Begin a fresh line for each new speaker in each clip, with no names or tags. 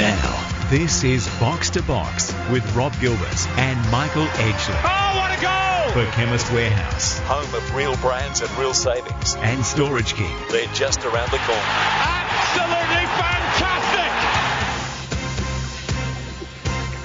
Now, this is Box to Box with Rob Gilbert and Michael Edgley
Oh, what a goal!
for Chemist Warehouse
home of real brands and real savings.
and Storage King.
They're just around the corner.
Absolutely fantastic!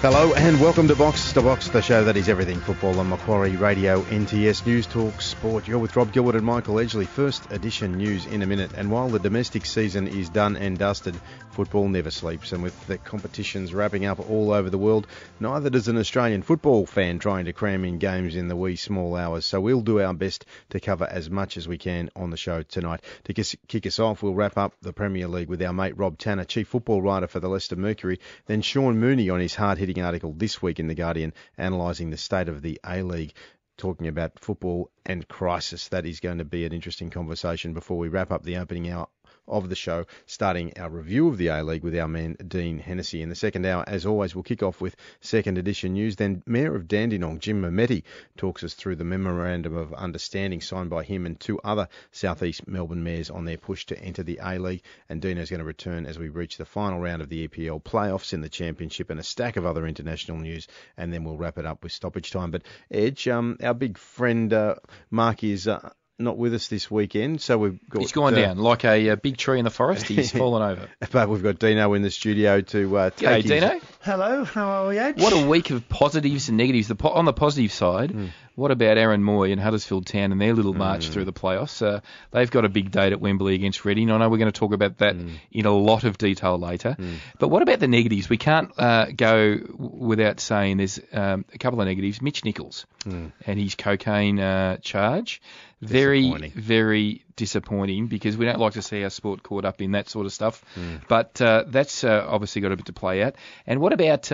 Hello and welcome to Box to Box, the show that is everything football on Macquarie Radio, NTS News Talk Sport. You're with Rob Gilbert and Michael Edgley. First edition news in a minute. And while the domestic season is done and dusted, football never sleeps. And with the competitions wrapping up all over the world, neither does an Australian football fan trying to cram in games in the wee small hours. So we'll do our best to cover as much as we can on the show tonight. To kick us off, we'll wrap up the Premier League with our mate Rob Tanner, chief football writer for the Leicester Mercury. Then Sean Mooney on his article this week in The Guardian, analysing the state of the A-League talking about football and crisis. That is going to be an interesting conversation before we wrap up the opening hour of the show, starting our review of the A League with our man Dean Hennessy. In the second hour, as always, we'll kick off with second edition news. Then Mayor of Dandenong, Jim Memeti, talks us through the memorandum of understanding signed by him and two other southeast Melbourne mayors on their push to enter the A League. And Dino's going to return as we reach the final round of the EPL playoffs in the Championship and a stack of other international news. And then we'll wrap it up with stoppage time. But Edge, um, our big friend uh, Mark is. Uh, not with us this weekend, so we've got.
He's gone
uh,
down like a, uh big tree in the forest. He's fallen over.
But we've got Dino in the studio to uh, take
G'day,
his-
Dino.
Hello, how are we, Edge?
What a week of positives and negatives. The po- on the positive side,
Hmm.
What about Aaron Mooy and Huddersfield Town and their little march through the playoffs? Uh, they've got a big date at Wembley against Reading. I know we're going to talk about that
Hmm.
in a lot of detail later. But what about the negatives? We can't uh, go without saying there's um, a couple of negatives. Mitch Nichols and his cocaine uh, charge. Very,
Disappointing.
very disappointing because we don't like to see our sport caught up in that sort of stuff. But uh, that's uh, obviously got a bit to play out. And what about?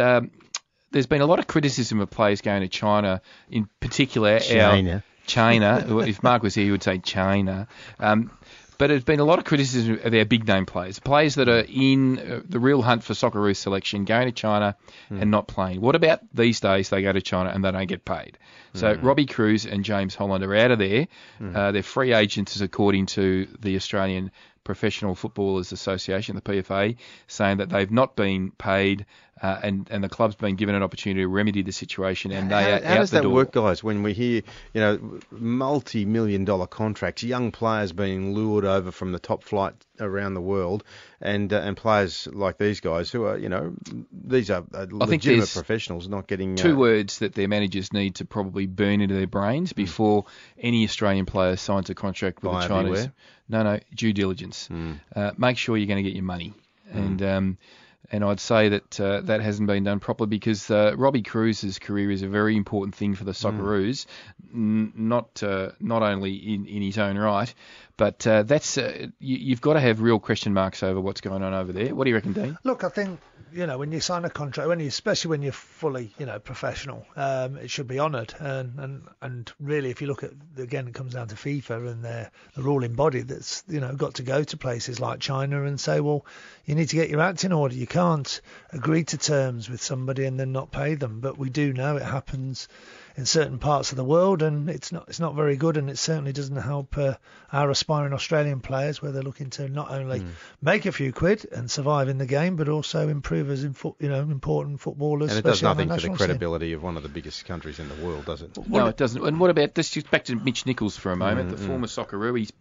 There's been a lot of criticism of players going to China, in particular.
China.
Our, China. If Mark was here, he would say China. Um, but there's been a lot of criticism of our big name players, players that are in uh, the real hunt for Socceroos selection, going to China and not playing. What about these days they go to China and they don't get paid? So Robbie Kruse and James Holland are out of there. Uh, they're free agents, according to the Australian Professional Footballers Association, the PFA, saying that they've not been paid uh, and, and the club's been given an opportunity to remedy the situation and they
How,
are
how
out
does
the
that
door.
work, guys? When we hear, you know, multi-million dollar contracts, young players being lured over from the top flight around the world, and uh, and players like these guys who are, you know, these are uh, legitimate professionals, not getting
two
uh,
words that their managers need to probably burn into their brains before any Australian player signs a contract with a Chinese.
beware.
No, no, due diligence. Uh, make sure you're going to get your money, and um, and I'd say that uh, that hasn't been done properly because uh, Robbie Kruse's career is a very important thing for the Socceroos, n- not uh, not only in, in his own right, but uh, that's uh, you, you've got to have real question marks over what's going on over there. What do you reckon, Dean?
Look, I think you know when you sign a contract, when you especially when you're fully you know professional, um, it should be honoured. And, and and really, if you look at again, it comes down to FIFA and their the ruling body that's you know got to go to places like China and say, well, you need to get your act in order. You can't agree to terms with somebody and then not pay them. But we do know it happens in certain parts of the world, and it's not it's not very good, and it certainly doesn't help uh, our aspiring Australian players where they're looking to not only
Hmm.
make a few quid and survive in the game, but also improve as in you know important footballers.
and it does
especially on
nothing for the
national scene.
credibility of one of the biggest countries in the world, does it?
No, it doesn't. And what about this? Just back to Mitch Nichols for a moment,
Mm,
the former Socceroo. He's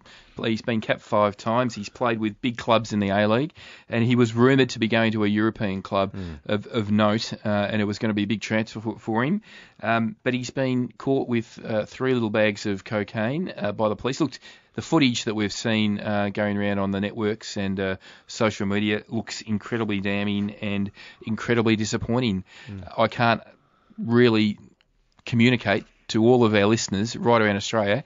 he's been capped five times. He's played with big clubs in the A League, and he was rumoured to be going to a European club
Mm.
of, of note, uh, and it was going to be a big transfer for, for him. Um, but he's been caught with uh, three little bags of cocaine uh, by the police. Looked. The footage that we've seen uh, going around on the networks and uh, social media looks incredibly damning and incredibly disappointing. I can't really communicate to all of our listeners right around Australia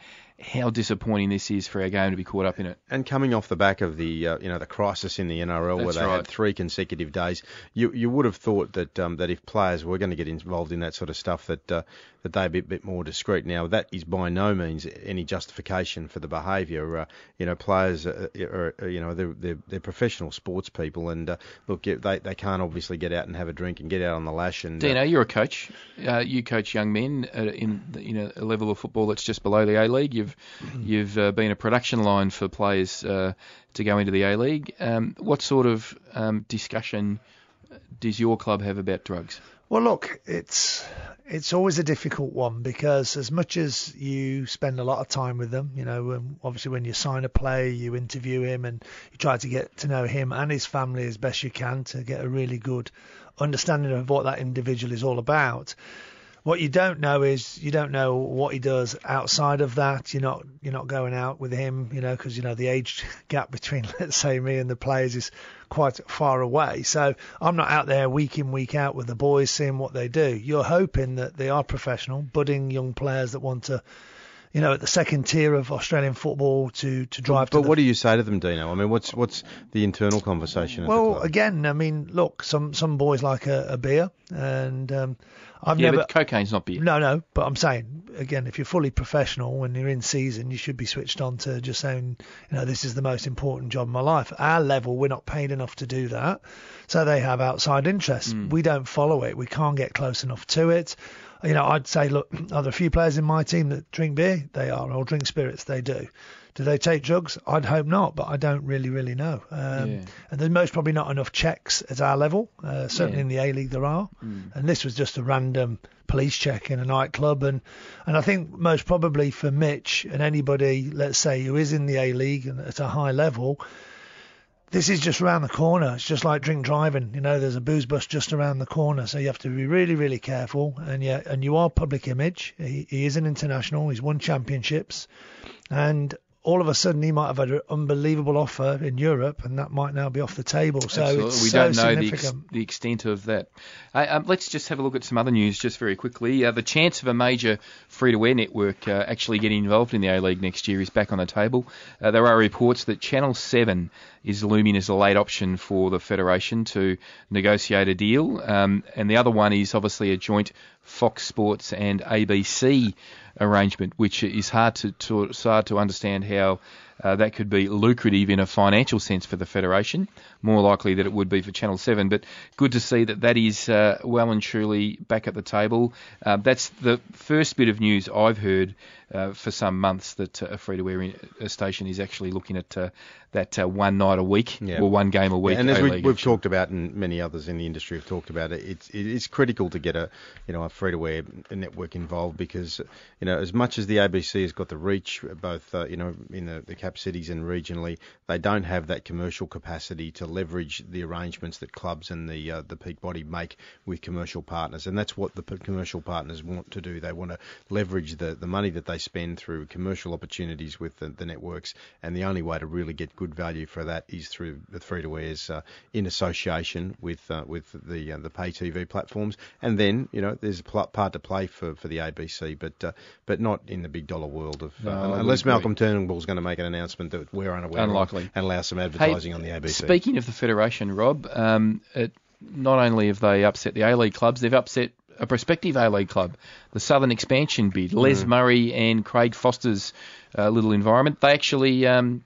how disappointing this is for our game to be caught up in it.
And coming off the back of the uh, you know the crisis in the NRL where
That's
they had three consecutive days, you you would have thought that um, that if players were going to get involved in that sort of stuff that uh, that they'd be a bit more discreet. Now that is by no means any justification for the behaviour. Uh, you know, players are, are, are you know they're, they're they're professional sports people, and uh, look they they can't obviously get out and have a drink and get out on the lash and. uh,
you're a coach. Uh, you coach young men uh, in the, you know a level of football that's just below the A League. You've you've uh, been a production line for players uh, to go into the A League. Um, what sort of um, discussion does your club have about drugs?
Well, look, it's it's always a difficult one because as much as you spend a lot of time with them, you know, obviously when you sign a player, you interview him and you try to get to know him and his family as best you can to get a really good understanding of what that individual is all about. What you don't know is you don't know what he does outside of that. You're not you're not going out with him, you know, because you know the age gap between let's say me and the players is quite far away. So I'm not out there week in week out with the boys seeing what they do. You're hoping that they are professional, budding young players that want to you know, at the second tier of Australian football to, to drive
but
to.
what do you say to them, Dino? I mean, what's what's the internal conversation?
Well, again, I mean, look, some some boys like a, a beer, and um, I've
Yeah,
never.
but cocaine's not beer.
No, no, but I'm saying again, if you're fully professional when you're in season, you should be switched on to just saying, you know, this is the most important job in my life. At our level, we're not paid enough to do that, so they have outside interests. Hmm. We don't follow it. We can't get close enough to it. You know, I'd say, look, are there a few players in my team that drink beer? They are, or drink spirits? They do. Do they take drugs? I'd hope not, but I don't really, really know. Um,
Yeah.
And there's most probably not enough checks at our level. Uh, certainly
Yeah.
in the A League there are. And this was just a random police check in a nightclub. And, and I think most probably for Mitch and anybody, let's say, who is in the A League and at a high level, this is just around the corner. It's just like drink driving. You know, there's a booze bus just around the corner, so you have to be really, really careful. And yeah, and you are public image. He, he is an international. He's won championships, and all of a sudden he might have had an unbelievable offer in Europe, and that might now be off the table. So
Absolutely.
it's
we
so
don't know the, ex- the extent of that. Uh, um, let's just have a look at some other news just very quickly. Uh, the chance of a major free-to-air network uh, actually getting involved in the A-League next year is back on the table. Uh, there are reports that Channel 7 is looming as a late option for the Federation to negotiate a deal. Um, and the other one is obviously a joint Fox Sports and ABC arrangement, which is hard to, to hard to understand how uh, that could be lucrative in a financial sense for the federation. More likely that it would be for Channel Seven, but good to see that that is uh, well and truly back at the table. Uh, that's the first bit of news I've heard uh, for some months that uh, a free-to-air station is actually looking at uh, that uh, one night a week
Yeah.
or one game a week.
and as we, we've talked about, and many others in the industry have talked about it, it's it is critical to get a you know a free-to-air network involved because you know as much as the ABC has got the reach, both uh, you know in the, the cap cities and regionally, they don't have that commercial capacity to leverage the arrangements that clubs and the uh, the peak body make with commercial partners, and that's what the commercial partners want to do. They want to leverage the the money that they spend through commercial opportunities with the, the networks, and the only way to really get good value for that is through the free to airs uh, in association with uh, with the uh, the pay TV platforms, and then you know there's a part to play for, for the ABC, but uh, but not in the big dollar world of uh,
No,
unless. Malcolm Turnbull's going to make an announcement that we're unaware
Unlikely.
of and allow some advertising on the ABC.
Speaking of the federation, Rob, um, it, not only have they upset the A League clubs, they've upset a prospective A League club, the Southern Expansion bid. Les Murray and Craig Foster's uh, little environment. They actually. Um,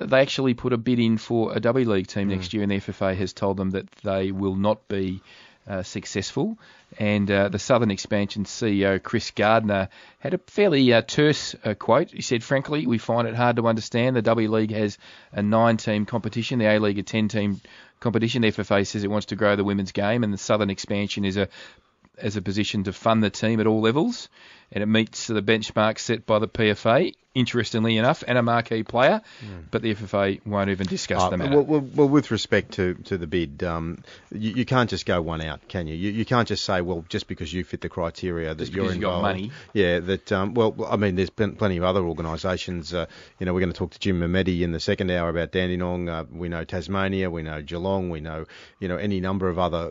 they actually put a bid in for a W League team next year, and the FFA has told them that they will not be uh, successful. And uh, the Southern Expansion CEO, Chris Gardner, had a fairly uh, terse uh, quote. He said, Frankly, we find it hard to understand. The W League has a nine team competition, the A League a 10 team competition. The FFA says it wants to grow the women's game, and the Southern Expansion is a as a position to fund the team at all levels, and it meets the benchmark set by the PFA. Interestingly enough, and a marquee player, but the FFA won't even discuss
Uh,
the matter.
well, well, well, with respect to, to the bid, um, you, you can't just go one out, can you? you? You can't just say, well, just because you fit the criteria that you're
because you've got
involved.
money.
Yeah, that. Um, well, I mean, there's plen- plenty of other organisations. Uh, you know, we're going to talk to Jim Memeti in the second hour about Dandenong. Uh, we know Tasmania, we know Geelong, we know you know any number of other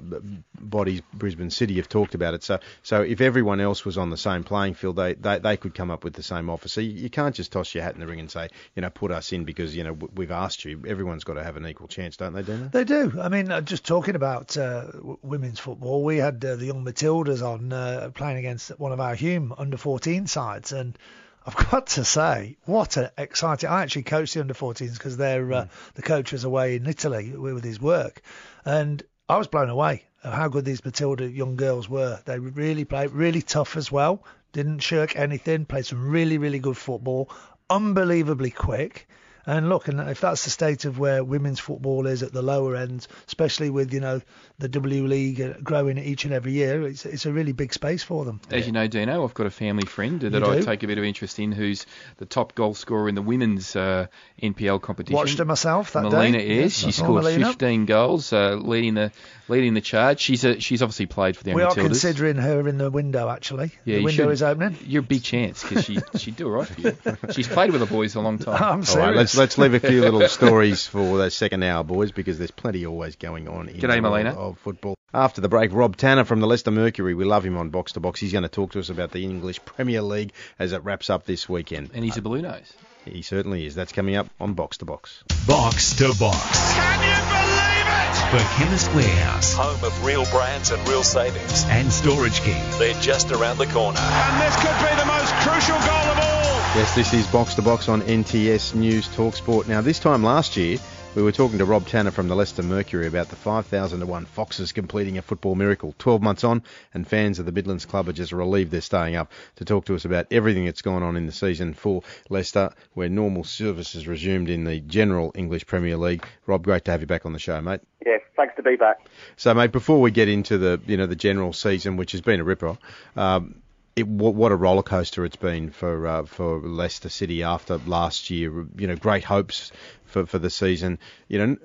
bodies. Brisbane City have talked about it. So, so if everyone else was on the same playing field, they they, they could come up with the same offer. So you, you can't just toss your hat in the ring and say, you know, put us in because you know we've asked you. Everyone's got to have an equal chance, don't they, Dana?
They do. I mean, uh, just talking about uh, women's football, we had uh, the young Matildas on uh, playing against one of our Hume under 14 sides, and I've got to say, what an exciting! I actually coached the under 14s because they're uh, the coach was away in Italy with with his work, and I was blown away at how good these Matilda young girls were. They really played really tough as well. Didn't shirk anything. Played some really really good football. Unbelievably quick. And look, and if that's the state of where women's football is at the lower end, especially with you know the W League uh, growing each and every year, it's it's a really big space for them.
As you know, Dino, I've got a family friend that I take a bit of interest in, who's the top goal scorer in the women's uh, NPL competition.
Watched her myself that
Melina
day.
is.
Yes,
she scored
Melina.
15 goals, uh, leading the leading the charge. She's a, she's obviously played for the
We are considering her in the window actually.
Yeah,
the window
should.
is opening.
You're a big chance because she she'd do all right for you. She's played with the boys a long time.
I'm serious.
right, let's let's leave a few little stories for the second hour, boys, because there's plenty always going on in
G'day,
the world
Melina.
Of football. After the break, Rob Tanner from the Leicester Mercury. We love him on Box to Box. He's going to talk to us about the English Premier League as it wraps up this weekend.
And he's a blue nose.
He certainly is. That's coming up on Box to Box.
Box to Box.
Can you believe it?
For Chemist Warehouse
Home of real brands and real savings.
and Storage King.
They're just around the corner.
And this could be the most crucial goal of all.
Yes, this is Box to Box on NTS News Talk Sport. Now, this time last year, we were talking to Rob Tanner from the Leicester Mercury about the 5,000 to 1 Foxes completing a football miracle. 12 months on, and fans of the Midlands Club are just relieved they're staying up to talk to us about everything that's gone on in the season for Leicester, where normal services resumed in the general English Premier League. Rob, great to have you back on the show, mate.
Yeah, thanks to be back.
So, mate, before we get into the you know the general season, which has been a ripper, um, it, what, a roller coaster it's been for uh, for Leicester City after last year. You know, great hopes for, for the season. You know,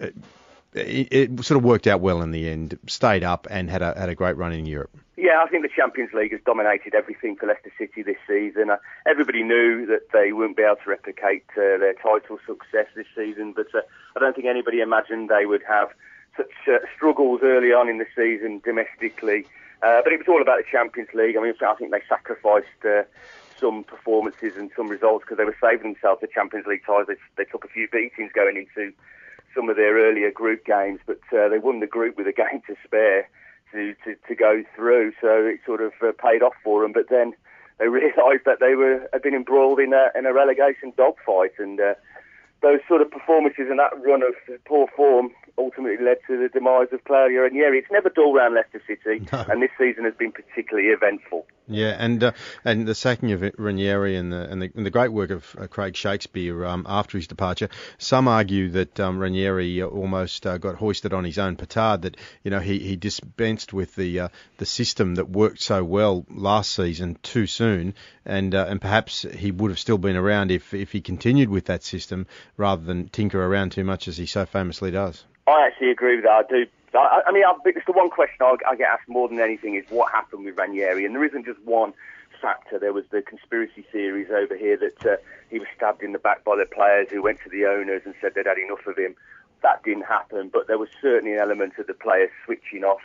it, it sort of worked out well in the end. Stayed up and had a had a great run in Europe.
Yeah, I think the Champions League has dominated everything for Leicester City this season. Uh, everybody knew that they wouldn't be able to replicate uh, their title success this season, but uh, I don't think anybody imagined they would have such uh, struggles early on in the season domestically. Uh, but it was all about the Champions League. I mean, I think they sacrificed uh, some performances and some results because they were saving themselves the Champions League ties. They, they took a few beatings going into some of their earlier group games, but uh, they won the group with a game to spare to, to, to go through. So it sort of uh, paid off for them. But then they realised that they were had been embroiled in a, in a relegation dogfight, and uh, those sort of performances and that run of poor form ultimately led to the demise of Claudio Ranieri. It's never dull round Leicester City,
No.
and this season has been particularly eventful.
Yeah, and uh, and the sacking of Ranieri and the and the, and the great work of uh, Craig Shakespeare um, after his departure. Some argue that um, Ranieri almost uh, got hoisted on his own petard. That you know he, he dispensed with the uh, the system that worked so well last season too soon, and uh, and perhaps he would have still been around if if he continued with that system rather than tinker around too much as he so famously does.
I actually agree with that. I do. I, I mean, I, it's the one question I, I get asked more than anything is what happened with Ranieri, and there isn't just one factor. There was the conspiracy theories over here that uh, he was stabbed in the back by the players who went to the owners and said they'd had enough of him. That didn't happen, but there was certainly an element of the players switching off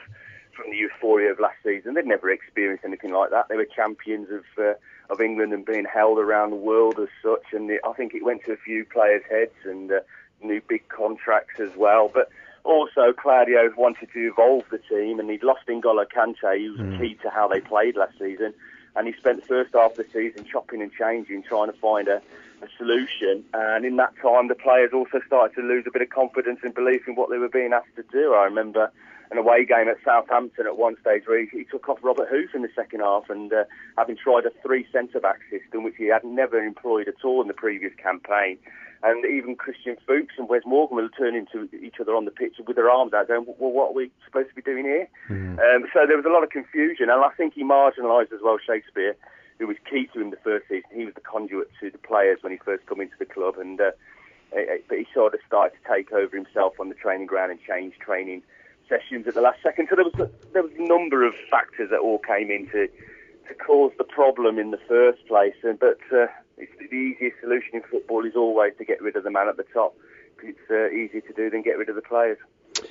from the euphoria of last season. They'd never experienced anything like that. They were champions of uh, of England and being held around the world as such. And it, I think it went to a few players' heads and uh, new big contracts as well. But also, Claudio wanted to evolve the team, and he'd lost N'Golo Kante, who was key to how they played last season. And he spent the first half of the season chopping and changing, trying to find a, a solution. And in that time, the players also started to lose a bit of confidence and belief in what they were being asked to do. I remember an away game at Southampton at one stage where he, he took off Robert Huth in the second half, and uh, having tried a three centre-back system, which he had never employed at all in the previous campaign. And even Christian Fuchs and Wes Morgan were turning to each other on the pitch with their arms out, going, "Well, what are we supposed to be doing here?" Um, so there was a lot of confusion, and I think he marginalised as well Shakespeare, who was key to him the first season. He was the conduit to the players when he first come into the club, and uh, eh, eh, but he sort of started to take over himself on the training ground and change training sessions at the last second. So there was a, there was a number of factors that all came into to cause the problem in the first place. And, but uh, it's the easiest solution in football is always to get rid of the man at the top. It's uh, easier to do than get rid of the players.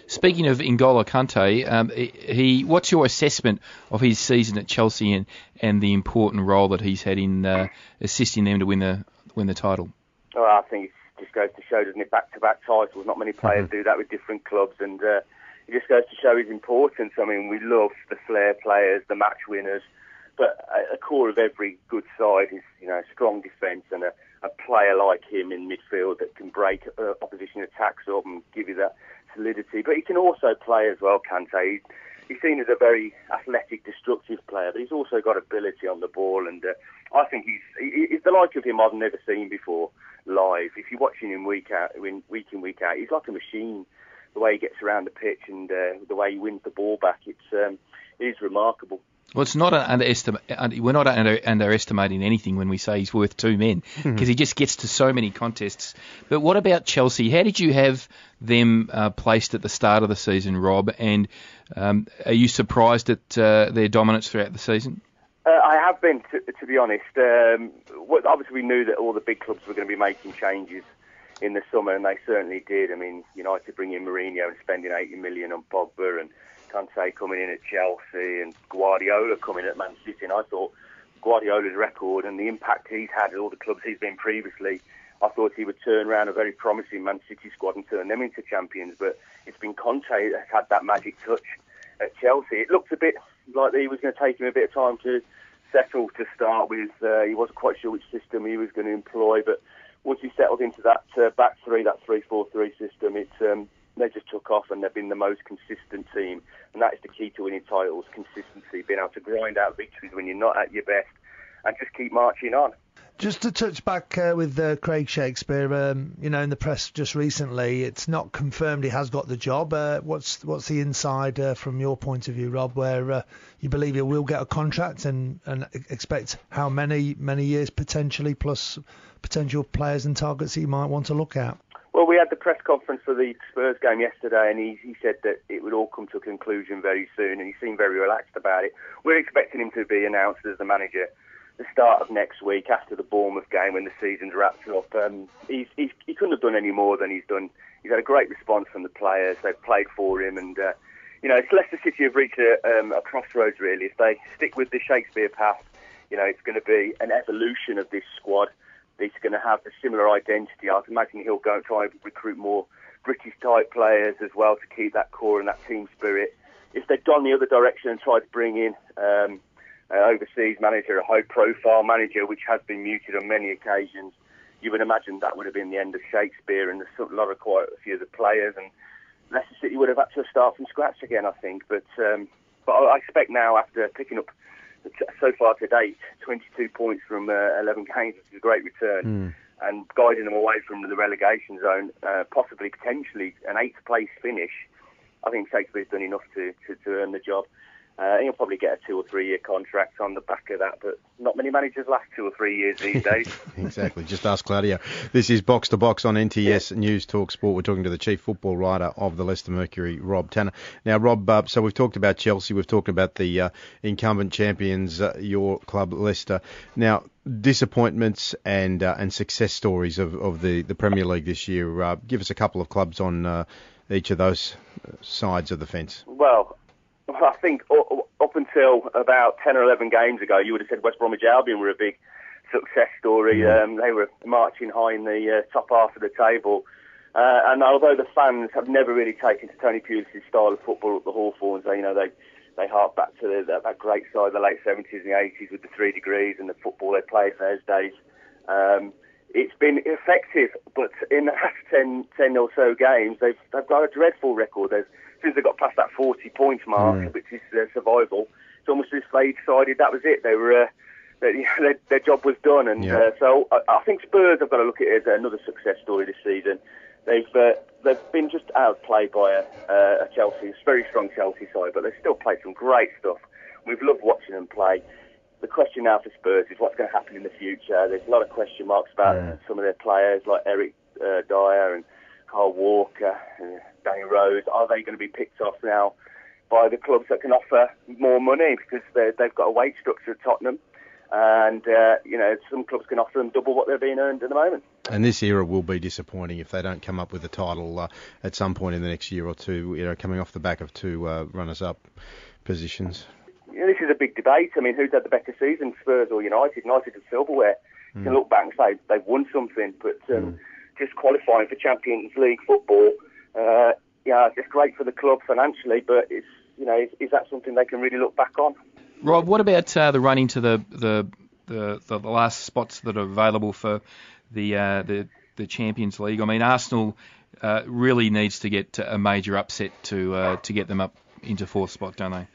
Speaking of N'Golo Kante, um, he, what's your assessment of his season at Chelsea and, and the important role that he's had in uh, assisting them to win the win the title?
Well, I think it just goes to show, doesn't it, back-to-back titles. Not many players do that with different clubs, and uh, it just goes to show his importance. I mean, we love the flair players, the match winners, but a, core of every good side is, you know, strong defence and a, a player like him in midfield that can break uh, opposition attacks up and give you that solidity. But he can also play as well, Kante. He, he's seen as a very athletic, destructive player, but he's also got ability on the ball, and uh, I think he's he, he's the like of him I've never seen before live. If you're watching him week out, week in week out, he's like a machine. The way he gets around the pitch and uh, the way he wins the ball back, it's um, it is remarkable.
Well, it's not an underestimate. We're not under, underestimating anything when we say he's worth two men because hmm. he just gets to so many contests. But what about Chelsea? How did you have them uh, placed at the start of the season, Rob? And um, are you surprised at uh, their dominance throughout the season?
Uh, I have been, to, to be honest. Um, obviously, we knew that all the big clubs were going to be making changes in the summer, and they certainly did. I mean, United bringing in Mourinho and spending 80 million on Pogba and Conte coming in at Chelsea and Guardiola coming at Man City. And I thought Guardiola's record and the impact he's had at all the clubs he's been previously, I thought he would turn around a very promising Man City squad and turn them into champions. But it's been Conte that's had that magic touch at Chelsea. It looked a bit like he was going to take him a bit of time to settle to start with. Uh, he wasn't quite sure which system he was going to employ, but once he settled into that uh, back three, that three-four-three system, it um, they just took off and they've been the most consistent team. And that is the key to winning titles consistency, being able to grind out victories when you're not at your best and just keep marching on.
Just to touch back uh, with uh, Craig Shakespeare, um, you know, in the press just recently, it's not confirmed he has got the job. Uh, what's what's the inside uh, from your point of view, Rob, where uh, you believe he will get a contract and, and expect how many many years potentially plus potential players and targets he might want to look at?
Well, we had the press conference for the Spurs game yesterday, and he, he said that it would all come to a conclusion very soon, and he seemed very relaxed about it. We're expecting him to be announced as the manager the start of next week after the Bournemouth game when the season's wrapped up. Um, he's, he's, he couldn't have done any more than he's done. He's had a great response from the players. They've played for him, and uh, you know, it's Leicester City have reached a, um, a crossroads really. If they stick with the Shakespeare path, you know, it's going to be an evolution of this squad he's going to have a similar identity. I can imagine he'll go and try and recruit more British type players as well to keep that core and that team spirit. If they'd gone the other direction and tried to bring in um, an overseas manager, a high profile manager, which has been muted on many occasions, you would imagine that would have been the end of Shakespeare and a lot of quite a few of the players and Leicester City would have had to start from scratch again, I think. But um, but I expect now after picking up so far to date, 22 points from uh, 11 games, which is a great return. Mm. And guiding them away from the relegation zone, uh, possibly potentially an eighth place finish. I think Shakespeare's done enough to, to, to earn the job. Uh, he'll probably get a two or three year contract on the back of that, but not many managers last two or three years these days.
exactly. Just ask Claudio. This is Box to Box on NTS yeah. News Talk Sport. We're talking to the chief football writer of the Leicester Mercury, Rob Tanner. Now, Rob, uh, so we've talked about Chelsea, we've talked about the uh, incumbent champions, uh, your club, Leicester. Now, disappointments and uh, and success stories of, of the, the Premier League this year. Uh, give us a couple of clubs on each of those sides of the fence.
Well, I think up until about 10 or 11 games ago, you would have said West Bromwich Albion were a big success story. Um, they were marching high in the uh, top half of the table. Uh, and although the fans have never really taken to Tony Pulis' style of football at the Hawthorns, they, you know, they, they hark back to the, that great side, of the late 70s and the 80s with the three degrees and the football they played those days. Um, it's been effective, but in the last 10, 10 or so games, they've, they've got a dreadful record. Since they got past that 40 points mark, mm. which is their survival, it's almost as if they decided that was it. They were. Uh, their, their, job was done, and yeah. uh, so I, I, think Spurs have got to look at it as another success story this season. They've uh, they've been just outplayed by a, a Chelsea, a very strong Chelsea side, but they've still played some great stuff. We've loved watching them play. The question now for Spurs is what's going to happen in the future. There's a lot of question marks about yeah. some of their players, like Eric uh, Dier and Kyle Walker, and Danny Rose, are they going to be picked off now by the clubs that can offer more money because they've got a wage structure at Tottenham? And, uh, you know, some clubs can offer them double what they're being earned at the moment.
And this era will be disappointing if they don't come up with a title uh, at some point in the next year or two, you know, coming off the back of two uh, runners-up positions.
You know, this is a big debate. I mean, who's had the better season, Spurs or United? United and silverware. Mm. You can hmm. look back and say they've won something, but um, mm. just qualifying for Champions League football uh, yeah, it's great for the club financially, but it's you know, is, is, that something they can really look back on?
Rob, what about uh, the run into the, the the, the last spots that are available for the uh, the the Champions League? I mean, Arsenal uh, really needs to get a major upset to uh, to get them up into fourth spot, don't they?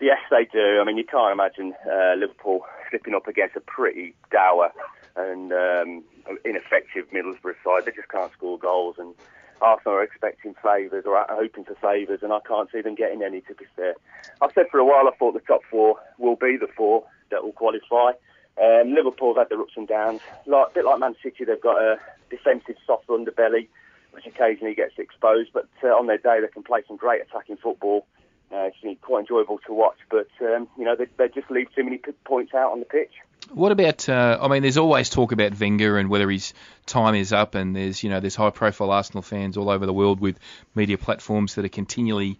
Yes, they do. I mean, you can't imagine uh, Liverpool slipping up against a pretty dour and um, ineffective Middlesbrough side. They just can't score goals, and Arsenal are expecting favours or hoping for favours, and I can't see them getting any. To be fair, I've said for a while I thought the top four will be the four that will qualify. Um, have had their ups and downs. Like, a bit like Man City, they've got a defensive soft underbelly, which occasionally gets exposed. But uh, on their day, they can play some great attacking football. Uh, it's quite enjoyable to watch, but um, you know they, they just leave too many points out on the pitch.
What about? Uh, I mean, there's always talk about Wenger and whether his time is up, and there's you know there's high-profile Arsenal fans all over the world with media platforms that are continually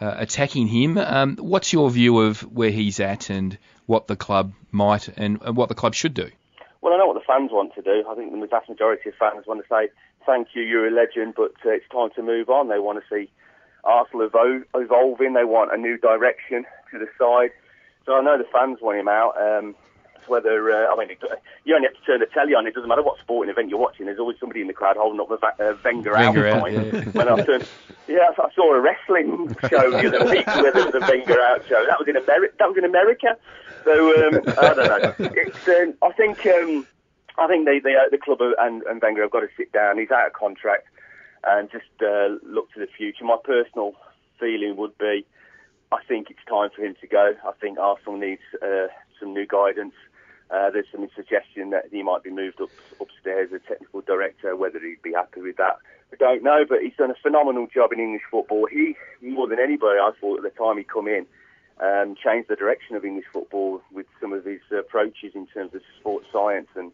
uh, attacking him. Um, what's your view of where he's at and what the club might and, and what the club should do?
Well, I know what the fans want to do. I think the vast majority of fans want to say, "Thank you, you're a legend," but uh, it's time to move on. They want to see Arsenal evo- evolving. They want a new direction to the side. So I know the fans want him out. Um, whether uh, I mean, you only have to turn the telly on. It doesn't matter what sporting event you're watching. There's always somebody in the crowd holding up the uh, Wenger, Wenger out sign. Yeah, when I turned, yeah, I saw a wrestling show the other week where there was a Wenger out show. That was in America. That was in America. So um, I don't know. It's um, I think um, I think they, they uh, the club and, and Wenger have got to sit down. He's out of contract and just uh, look to the future. My personal feeling would be, I think it's time for him to go. I think Arsenal needs uh, some new guidance. Uh, there's some suggestion that he might be moved up upstairs as a technical director. Whether he'd be happy with that, I don't know. But he's done a phenomenal job in English football. He, more than anybody, I thought at the time he come in, um, changed the direction of English football with some of his approaches in terms of sports science and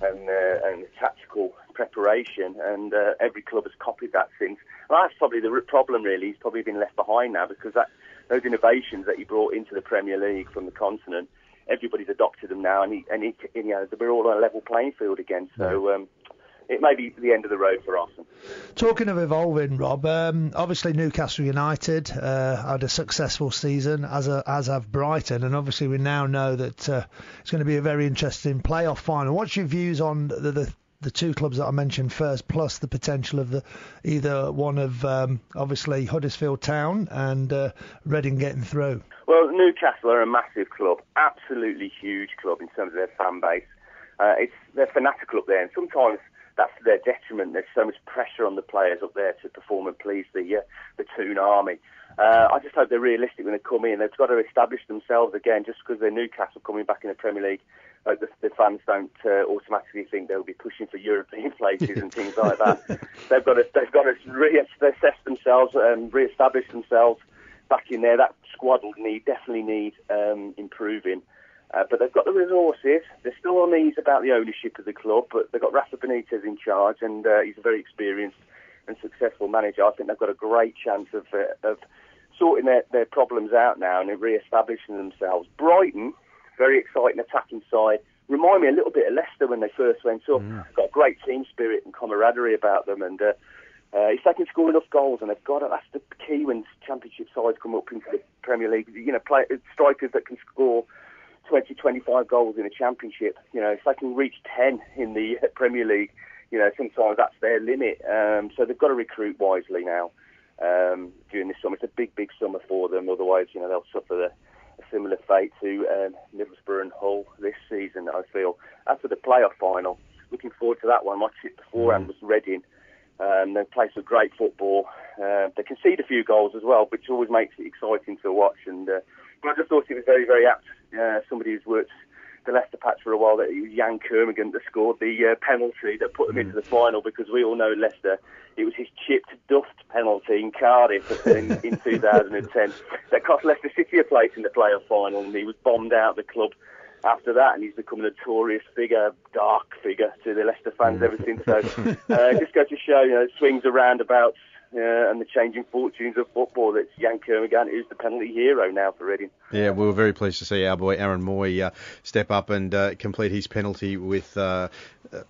and, uh, and tactical preparation, and uh, every club has copied that since. And that's probably the problem, really. He's probably been left behind now because that, those innovations that he brought into the Premier League from the continent, everybody's adopted them now, and, he, and, he, and you know, we're all on a level playing field again. So. Um, it may be the end of the road for Arsenal.
Talking of evolving, Rob, um, obviously Newcastle United uh, had a successful season, as a, as have Brighton, and obviously we now know that uh, it's going to be a very interesting playoff final. What's your views on the, the the two clubs that I mentioned first, plus the potential of the either one of um, obviously Huddersfield Town and uh, Reading getting through.
Well, Newcastle are a massive club, absolutely huge club in terms of their fan base. Uh, it's they're fanatical up there, and sometimes that's their detriment. There's so much pressure on the players up there to perform and please the uh, the Toon Army. Uh, I just hope they're realistic when they come in. They've got to establish themselves again. Just because they're Newcastle coming back in the Premier League, uh, the, the, fans don't uh, automatically think they'll be pushing for European places and things like that. they've got to they've got to reassess themselves and re-establish themselves back in there. That squad will need definitely need um, improving. Uh, but they've got the resources. They're still on ease about the ownership of the club, but they've got Rafa Benitez in charge, and uh, he's a very experienced and successful manager. I think they've got a great chance of, uh, of sorting their, their problems out now and re-establishing themselves. Brighton, very exciting attacking side. Remind me a little bit of Leicester when they first went up. Mm. Got a great team spirit and camaraderie about them, and uh, uh, if they can score enough goals, and they've got it, that's the key when Championship sides come up into the Premier League. You know, play, strikers that can score 20, 25 goals in a championship. You know, if they can reach 10 in the Premier League, you know, sometimes that's their limit. Um, so they've got to recruit wisely now um, during this summer. It's a big, big summer for them. Otherwise, you know, they'll suffer the, a similar fate to um, Middlesbrough and Hull this season, I feel. After the playoff final, looking forward to that one. My tip beforehand mm. was Reading. Um, they play some great football. Uh, they concede a few goals as well, which always makes it exciting to watch. And uh, but I just thought it was very, very apt. Uh, somebody who's worked the Leicester patch for a while that it was Yann Kermorgant that scored the uh, penalty that put them mm. into the final because we all know Leicester. It was his chipped duft penalty in Cardiff in, in 2010 that cost Leicester City a place in the playoff final, and he was bombed out of the club after that, and he's become a notorious figure, dark figure to the Leicester fans ever since. So, uh, just go to show, you know, swings and roundabouts uh, and the changing fortunes of football. It's Yann Kermorgant who's the penalty hero now for Reading.
Yeah, we were very pleased to see our boy Aaron Mooy uh, step up and uh, complete his penalty with uh,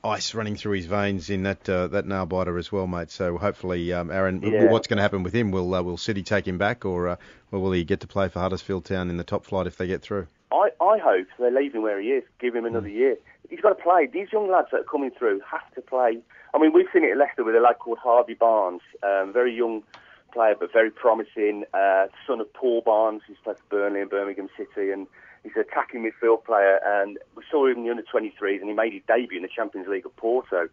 ice running through his veins in that uh, that nail biter as well, mate. So hopefully, um, Aaron, yeah. what's going to happen with him? Will uh, Will City take him back, or or will he get to play for Huddersfield Town in the top flight if they get through?
I, I hope they leave him where he is, give him another mm. year. He's got to play. These young lads that are coming through have to play I mean, we've seen it at Leicester with a lad called Harvey Barnes, um, very young player, but very promising. Uh, son of Paul Barnes, who's played for Burnley and Birmingham City, and he's an attacking midfield player. And we saw him in the under 23s, and he made his debut in the Champions League at Porto.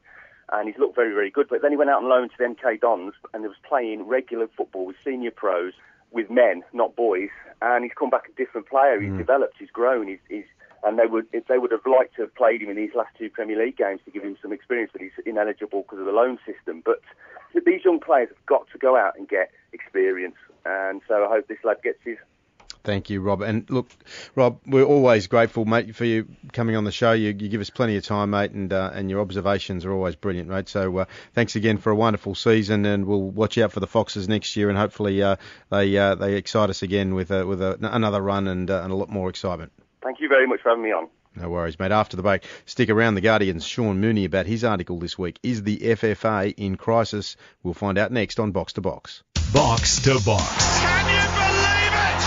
And he's looked very, very good. But then he went out on loan to the MK Dons, and he was playing regular football with senior pros, with men, not boys. And he's come back a different player. He's hmm. developed. He's grown. He's, he's and they would if they would have liked to have played him in these last two Premier League games to give him some experience, but he's ineligible because of the loan system. But these young players have got to go out and get experience, and so I hope this lad gets his.
Thank you, Rob. And look, Rob, we're always grateful, mate, for you coming on the show. You, you give us plenty of time, mate, and uh, and your observations are always brilliant, mate. So uh, thanks again for a wonderful season, and we'll watch out for the Foxes next year, and hopefully uh, they uh, they excite us again with uh, with a, another run and uh, and a lot more excitement.
Thank you very much for having me on.
No worries, mate. After the break, stick around. The Guardian's Sean Mooney about his article this week. Is the FFA in crisis? We'll find out next on Box to Box.
Box to Box.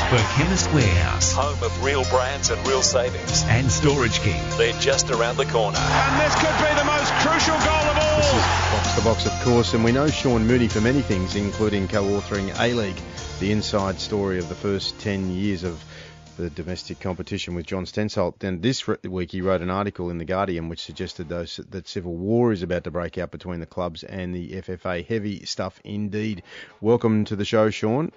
For Chemist Warehouse
Home of real brands and real savings.
and Storage King.
They're just around the corner.
And this could be the most crucial goal of all.
This is Box to Box, of course, and we know Sean Mooney for many things, including co-authoring A-League, the inside story of the first 10 years of the domestic competition with John Stensholt. Then this re- week he wrote an article in The Guardian which suggested those, that civil war is about to break out between the clubs and the FFA. Heavy stuff indeed. Welcome to the show, Sean.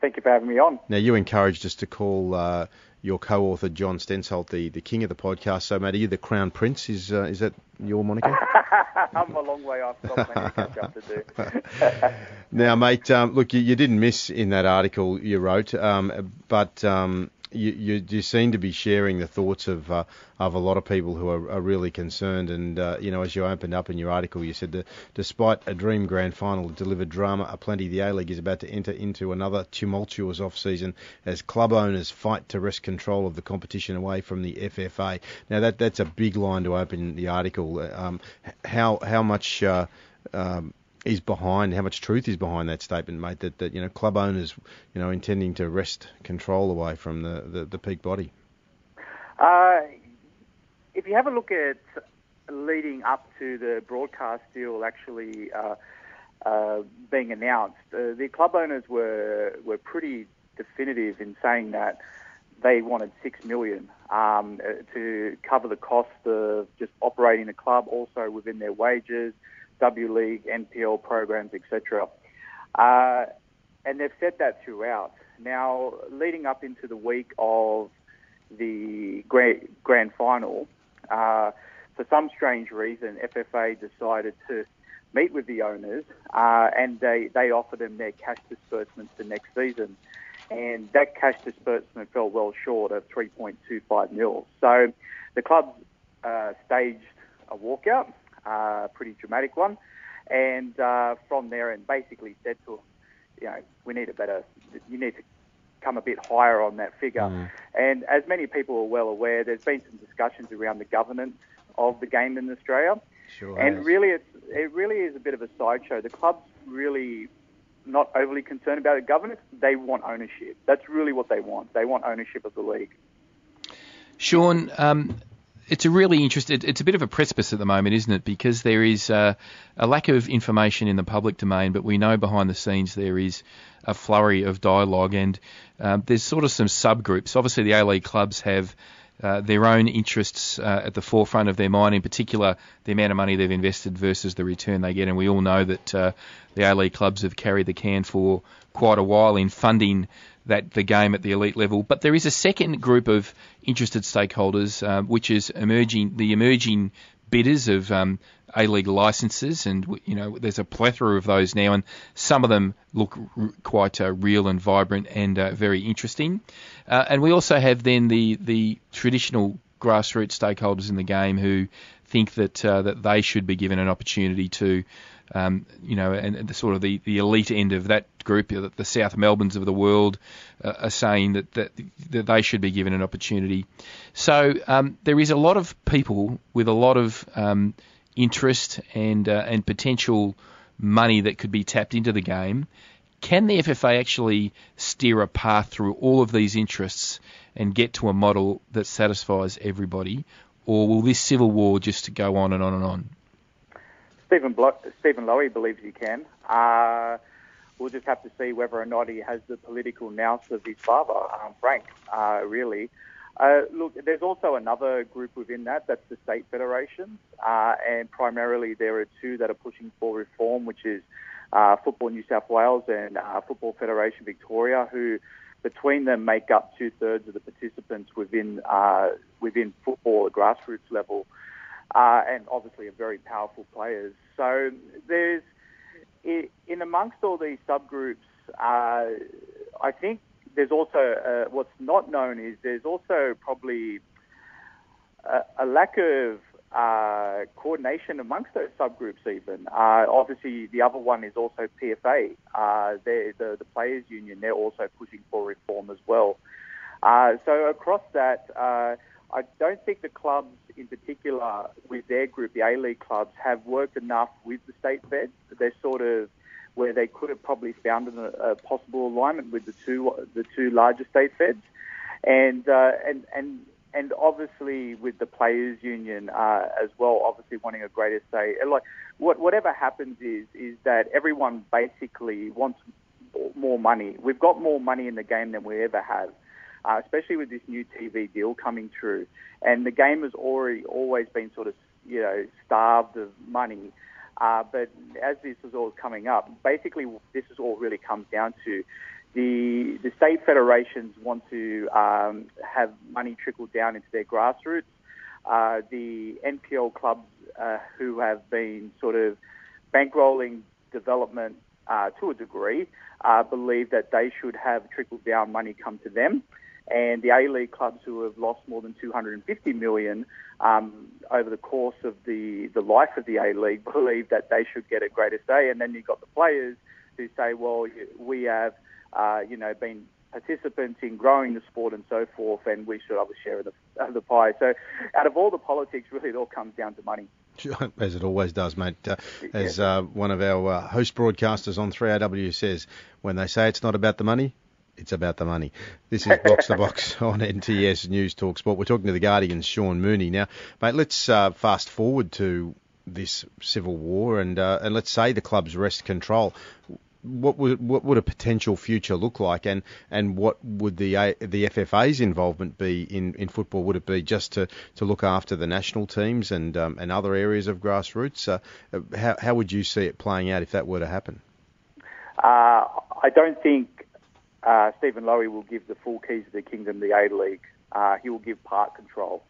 Thank you for having me on.
Now, you encouraged us to call uh, your co-author John Stensholt the, the king of the podcast. So, mate, are you the crown prince? Is uh, is that your moniker?
I'm a long way off. Got plenty of catch up to do.
Now, mate, um, look, you, you didn't miss in that article you wrote, um, but um, you, you, you seem to be sharing the thoughts of uh, of a lot of people who are, are really concerned. And uh, you know, as you opened up in your article, you said that despite a dream grand final delivered drama aplenty, the A League is about to enter into another tumultuous off season as club owners fight to wrest control of the competition away from the FFA. Now, that that's a big line to open the article. Um, how how much uh, um, is behind how much truth is behind that statement, mate. That, that you know club owners, you know, intending to wrest control away from the, the, the peak body.
Uh, if you have a look at leading up to the broadcast deal actually uh, uh, being announced, uh, the club owners were were pretty definitive in saying that they wanted six million um, uh, to cover the cost of just operating the club, also within their wages, W League, NPL programs, etc. Uh, and they've said that throughout. Now, leading up into the week of the grand, grand final, uh, for some strange reason, FFA decided to meet with the owners uh, and they, they offered them their cash disbursements for next season. And that cash disbursement fell well short of 3.25 mil. So the club uh, staged a walkout, uh, pretty dramatic one, and uh, from there and basically said to them, you know, we need a better, you need to come a bit higher on that figure. And as many people are well aware, there's been some discussions around the governance of the game in Australia.
Sure.
And really, it's, it really is a bit of a sideshow. The club's really not overly concerned about the governance. They want ownership. That's really what they want. They want ownership of the league.
Sean, um, it's a really interesting. It's a bit of a precipice at the moment, isn't it? Because there is uh, a lack of information in the public domain, but we know behind the scenes there is a flurry of dialogue, and um, there's sort of some subgroups. Obviously, the A League clubs have uh, their own interests uh, at the forefront of their mind, in particular the amount of money they've invested versus the return they get. And we all know that uh, the A League clubs have carried the can for quite a while in funding that the game at the elite level. But there is a second group of interested stakeholders, uh, which is emerging the emerging bidders of um, A-League licenses, and you know there's a plethora of those now, and some of them look r- quite uh, real and vibrant and uh, very interesting. Uh, and we also have then the the traditional grassroots stakeholders in the game who think that uh, that they should be given an opportunity to. Um, you know, and the sort of the, the elite end of that group, the, South Melbournes of the world, uh, are saying that, that that they should be given an opportunity. So um, there is a lot of people with a lot of um, interest and uh, and potential money that could be tapped into the game. Can the FFA actually steer a path through all of these interests and get to a model that satisfies everybody, or will this civil war just go on and on and on?
Stephen Blo- Stephen Lowy believes he can. Uh, we'll just have to see whether or not he has the political nous of his father, um, Frank, uh, really. Uh, look, there's also another group within that, that's the state federations, uh, and primarily there are two that are pushing for reform, which is uh, Football New South Wales and uh, Football Federation Victoria, who between them make up two thirds of the participants within uh, within football at grassroots level, uh, and obviously are very powerful players. So there's in amongst all these subgroups, uh, I think there's also uh, what's not known is there's also probably a, a lack of uh, coordination amongst those subgroups. Even uh, obviously, the other one is also PFA. Uh, the the players' union. They're also pushing for reform as well. Uh, so across that, I don't think the clubs, in particular, with their group, the A League clubs, have worked enough with the state feds. They're sort of where they could have probably found a, a possible alignment with the two the two larger state feds, and uh, and and and obviously with the players' union uh, as well, obviously wanting a greater say. Like what, whatever happens is is that everyone basically wants more money. We've got more money in the game than we ever have. Uh, especially with this new TV deal coming through, and the game has already always been sort of you know starved of money. Uh, but as this is all coming up, basically this is all really comes down to the the state federations want to um, have money trickle down into their grassroots. Uh, the NPL clubs uh, who have been sort of bankrolling development uh, to a degree uh, believe that they should have trickle down money come to them and the A League clubs who have lost more than 250 million um, over the course of the, the life of the A League believe that they should get a greater say. And then you've got the players who say, well, we have, uh, you know, been participants in growing the sport and so forth, and we should have a share of the, of the pie. So, out of all the politics, really, it all comes down to money.
As it always does, mate. Uh, as uh, one of our uh, host broadcasters on 3AW says, when they say it's not about the money, it's about the money. This is Box to Box on NTS News Talk Sport. We're talking to the Guardians' Sean Mooney. Now, mate, let's uh, fast forward to this civil war and uh, and let's say the clubs wrest control. What would what would a potential future look like, and, and what would the the FFA's involvement be in, in football? Would it be just to, to look after the national teams and um, and other areas of grassroots? Uh, how how would you see it playing out if that were to happen?
Uh, I don't think uh, Stephen Lowy will give the full keys of the kingdom, the A League. Uh, he will give part control.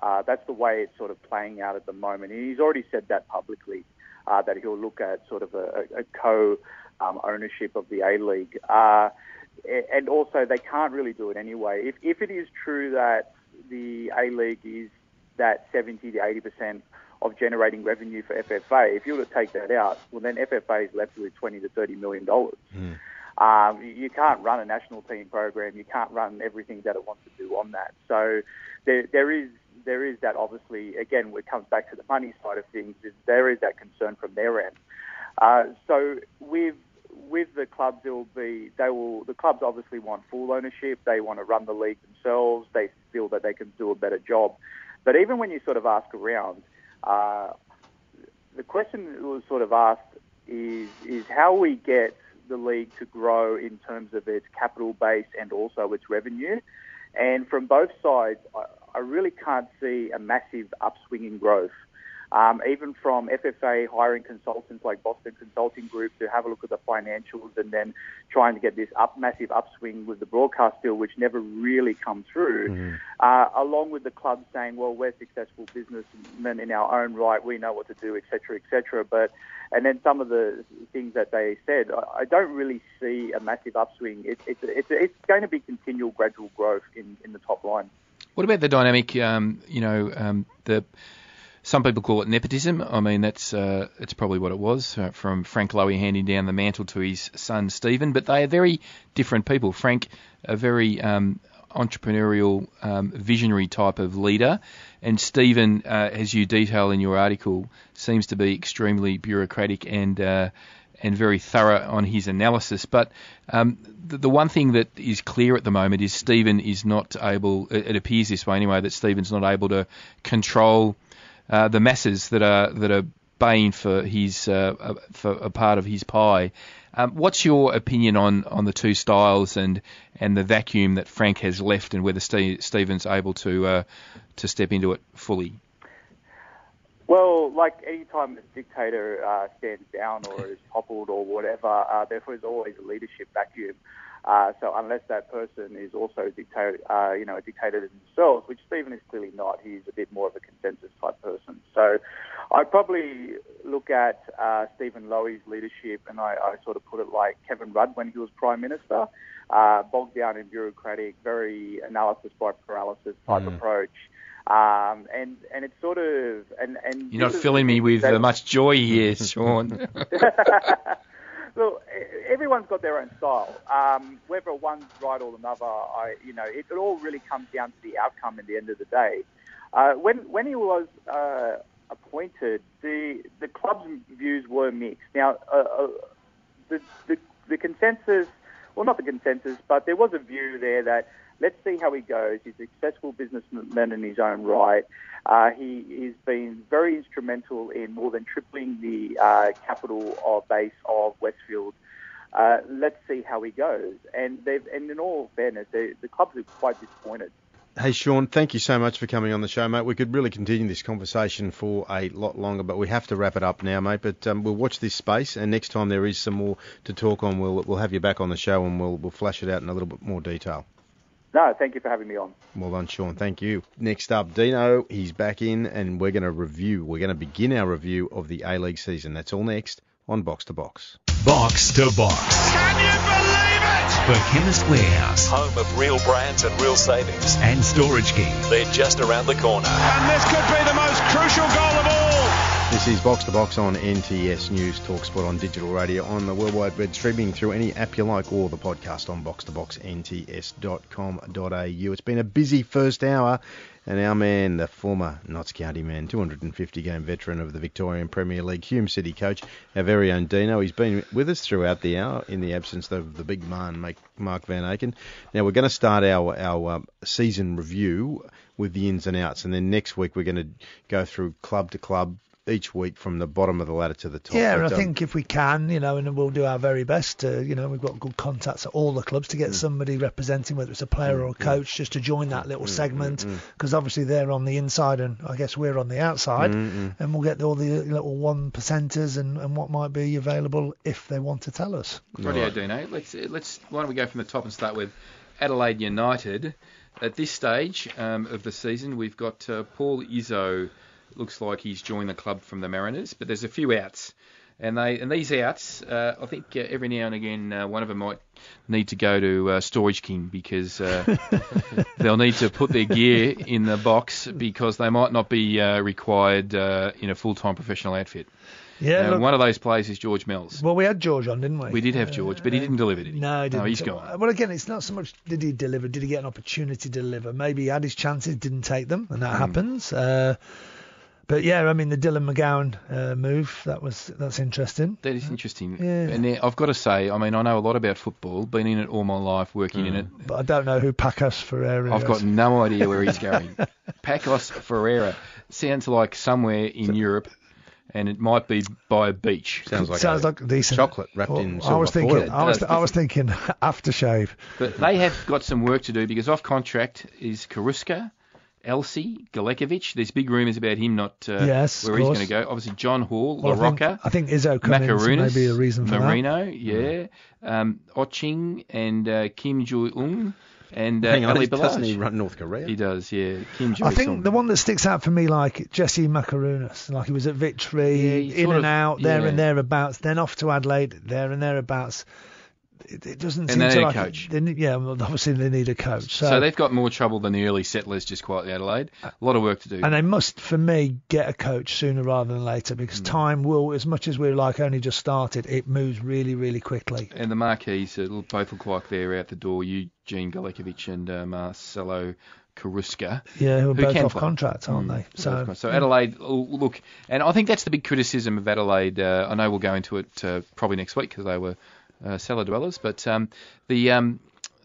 Uh, that's the way it's sort of playing out at the moment. And he's already said that publicly, uh, that he'll look at sort of a, a co um, ownership of the A League. Uh, and also, they can't really do it anyway. If, if it is true that the A League is that 70 to 80% of generating revenue for FFA, if you were to take that out, well, then FFA is left with 20 to 30 million dollars. Mm. Um, you can't run a national team program. You can't run everything that it wants to do on that. So there, there is there is that obviously again it comes back to the money side of things. Is there is that concern from their end. Uh, so with with the clubs, there will be they will the clubs obviously want full ownership. They want to run the league themselves. They feel that they can do a better job. But even when you sort of ask around, uh, the question that was sort of asked is is how we get the league to grow in terms of its capital base and also its revenue. And from both sides, I, I really can't see a massive upswing in growth. Um, even from FFA hiring consultants like Boston Consulting Group to have a look at the financials and then trying to get this up massive upswing with the broadcast deal, which never really come through, mm-hmm. uh, along with the club saying, well, we're successful businessmen in our own right, we know what to do, etc., etc. But and then some of the things that they said, I, I don't really see a massive upswing. It, it, it's it's going to be continual gradual growth in, in the top line.
What about the dynamic? Um, you know, um, the some people call it nepotism. I mean, that's uh, that's probably what it was uh, from Frank Lowy handing down the mantle to his son Stephen. But they are very different people. Frank, a very um, entrepreneurial, um, visionary type of leader, and Stephen, uh, as you detail in your article, seems to be extremely bureaucratic and uh, and very thorough on his analysis. But um, the, the, one thing that is clear at the moment is Stephen is not able. It appears this way anyway that Stephen's not able to control uh, the masses that are that are baying for his uh, for a part of his pie. Um, what's your opinion on, on the two styles and and the vacuum that Frank has left, and whether Steve, Stephen's able to uh, to step into it fully?
Well, like any time a dictator uh, stands down or is toppled or whatever, uh, there is always a leadership vacuum. Uh, so unless that person is also a dictator, uh, you know, a dictator themselves, which Stephen is clearly not, he's a bit more of a consensus type person. So I'd probably look at uh, Stephen Lowy's leadership, and I, I sort of put it like Kevin Rudd when he was prime minister, uh, bogged down in bureaucratic, very analysis by paralysis type
Mm.
approach. Um, and and it's sort of and and
You're not filling me with uh, much joy here, Sean.
Look, everyone's got their own style. Um, whether one's right or another, I, you know, it, it all really comes down to the outcome at the end of the day. Uh, when when he was uh, appointed, the the club's views were mixed. Now, uh, uh, the, the the consensus, well, not the consensus, but there was a view there that let's see how he goes. He's a successful businessman in his own right. Uh, he has been very instrumental in more than tripling the uh, capital base of Westfield. Uh, let's see how he goes. And and in all fairness, they, the clubs are quite disappointed.
Hey, Sean, thank you so much for coming on the show, mate. We could really continue this conversation for a lot longer, but we have to wrap it up now, mate. But um, we'll watch this space, and next time there is some more to talk on, we'll we'll have you back on the show, and we'll we'll flash it out in a little bit more detail.
No, thank you for having me on.
Well done, Sean. Thank you. Next up, Dino. He's back in, and we're going to review. We're going to begin our review of the A League season. That's all next on Box to Box.
Box to Box.
Can you believe it?
For Chemist Warehouse
Home of real brands and real savings.
and Storage King.
They're just around the corner.
And this could be the most crucial goal of all.
This is Box to Box on NTS News Talk Sport on digital radio on the World Wide Web streaming through any app you like or the podcast on box to box nts.com.au. It's been a busy first hour and our man, the former Notts County man, 250 game veteran of the Victorian Premier League, Hume City coach, our very own Dino, he's been with us throughout the hour in the absence of the big man, Mark Van Aken. Now we're going to start our, our um, season review with the ins and outs and then next week we're going to go through club to club each week from the bottom of the ladder to the top.
Yeah, and I
um,
think if we can, you know, and we'll do our very best to, you know, we've got good contacts at all the clubs to get
Mm.
somebody representing, whether it's a player or a coach, just to join that
Mm,
little segment, because obviously they're on the inside and I guess we're on the outside,
Mm,
and we'll get all the little one percenters and, and what might be available if they want to tell us.
Radio Dino. Let's let's why don't we go from the top and start with Adelaide United. At this stage um, of the season, we've got uh, Paul Izzo. Looks like he's joined the club from the Mariners, but there's a few outs, and they and these outs, uh, I think uh, every now and again uh, one of them might need to go to uh, Storage King because uh, they'll need to put their gear in the box because they might not be uh, required uh, in a full-time professional outfit.
Yeah, look,
one of those players is George Mills.
well, we had George on, didn't we?
We did have George, but he didn't deliver, did he?
No, he didn't.
No, he's gone.
Well, again, it's not so much did he deliver, did he get an opportunity to deliver? Maybe he had his chances, didn't take them, and that happens. But yeah, I mean the Dylan McGowan uh, move that was that's interesting.
That is interesting.
Yeah.
And there, I've got to say, I mean, I know a lot about football, been in it all my life, working in it.
But I don't know who Pacos Ferreira
I've
is.
got no idea where he's going. Pacos Ferreira sounds like somewhere in Europe, and it might be by a beach.
sounds like
Sounds
a
like decent
chocolate wrapped in
I was
silver
thinking,
foil.
I was,
does.
I was thinking aftershave.
But they have got some work to do because off contract is Carrusca, Elsey, Galekovic. There's big rumours about him not uh,
Yes,
where
of
he's going to go. Obviously, John Hall,
Well, I think,
LaRocca.
I think Izzo coming in
Makarounas,
may be a reason for
Marino, yeah, um, Oching and uh, Kim Jo Ung and uh,
Hang on,
Ali
he- doesn't he
Balaj.
run North Korea?
He does, yeah. Kim Jo
that. I think the one that sticks out for me, like Jesse Makarounas, like he was at Victory,
Yeah,
in and
of-
out, there
yeah.
and thereabouts, then off to Adelaide, there and thereabouts. It, it doesn't
And
seem
they
to
need a
like
coach.
They yeah, obviously they need a coach. So,
So they've got more trouble than the early settlers just quietly Adelaide. A lot of work to do.
and they must, for me, get a coach sooner rather than later because
Hmm.
time will, as much as we're like only just started, it moves really, really quickly.
And the marquees uh, both look like they're out the door. Eugene Galekovic and uh, Marcelo Carrusca.
Yeah, who are
who
both off
play.
contract, aren't
Mm,
they? So,
so Adelaide, look, and I think that's the big criticism of Adelaide. Uh, I know we'll go into it uh, probably next week because they were uh, cellar dwellers, but um, the um,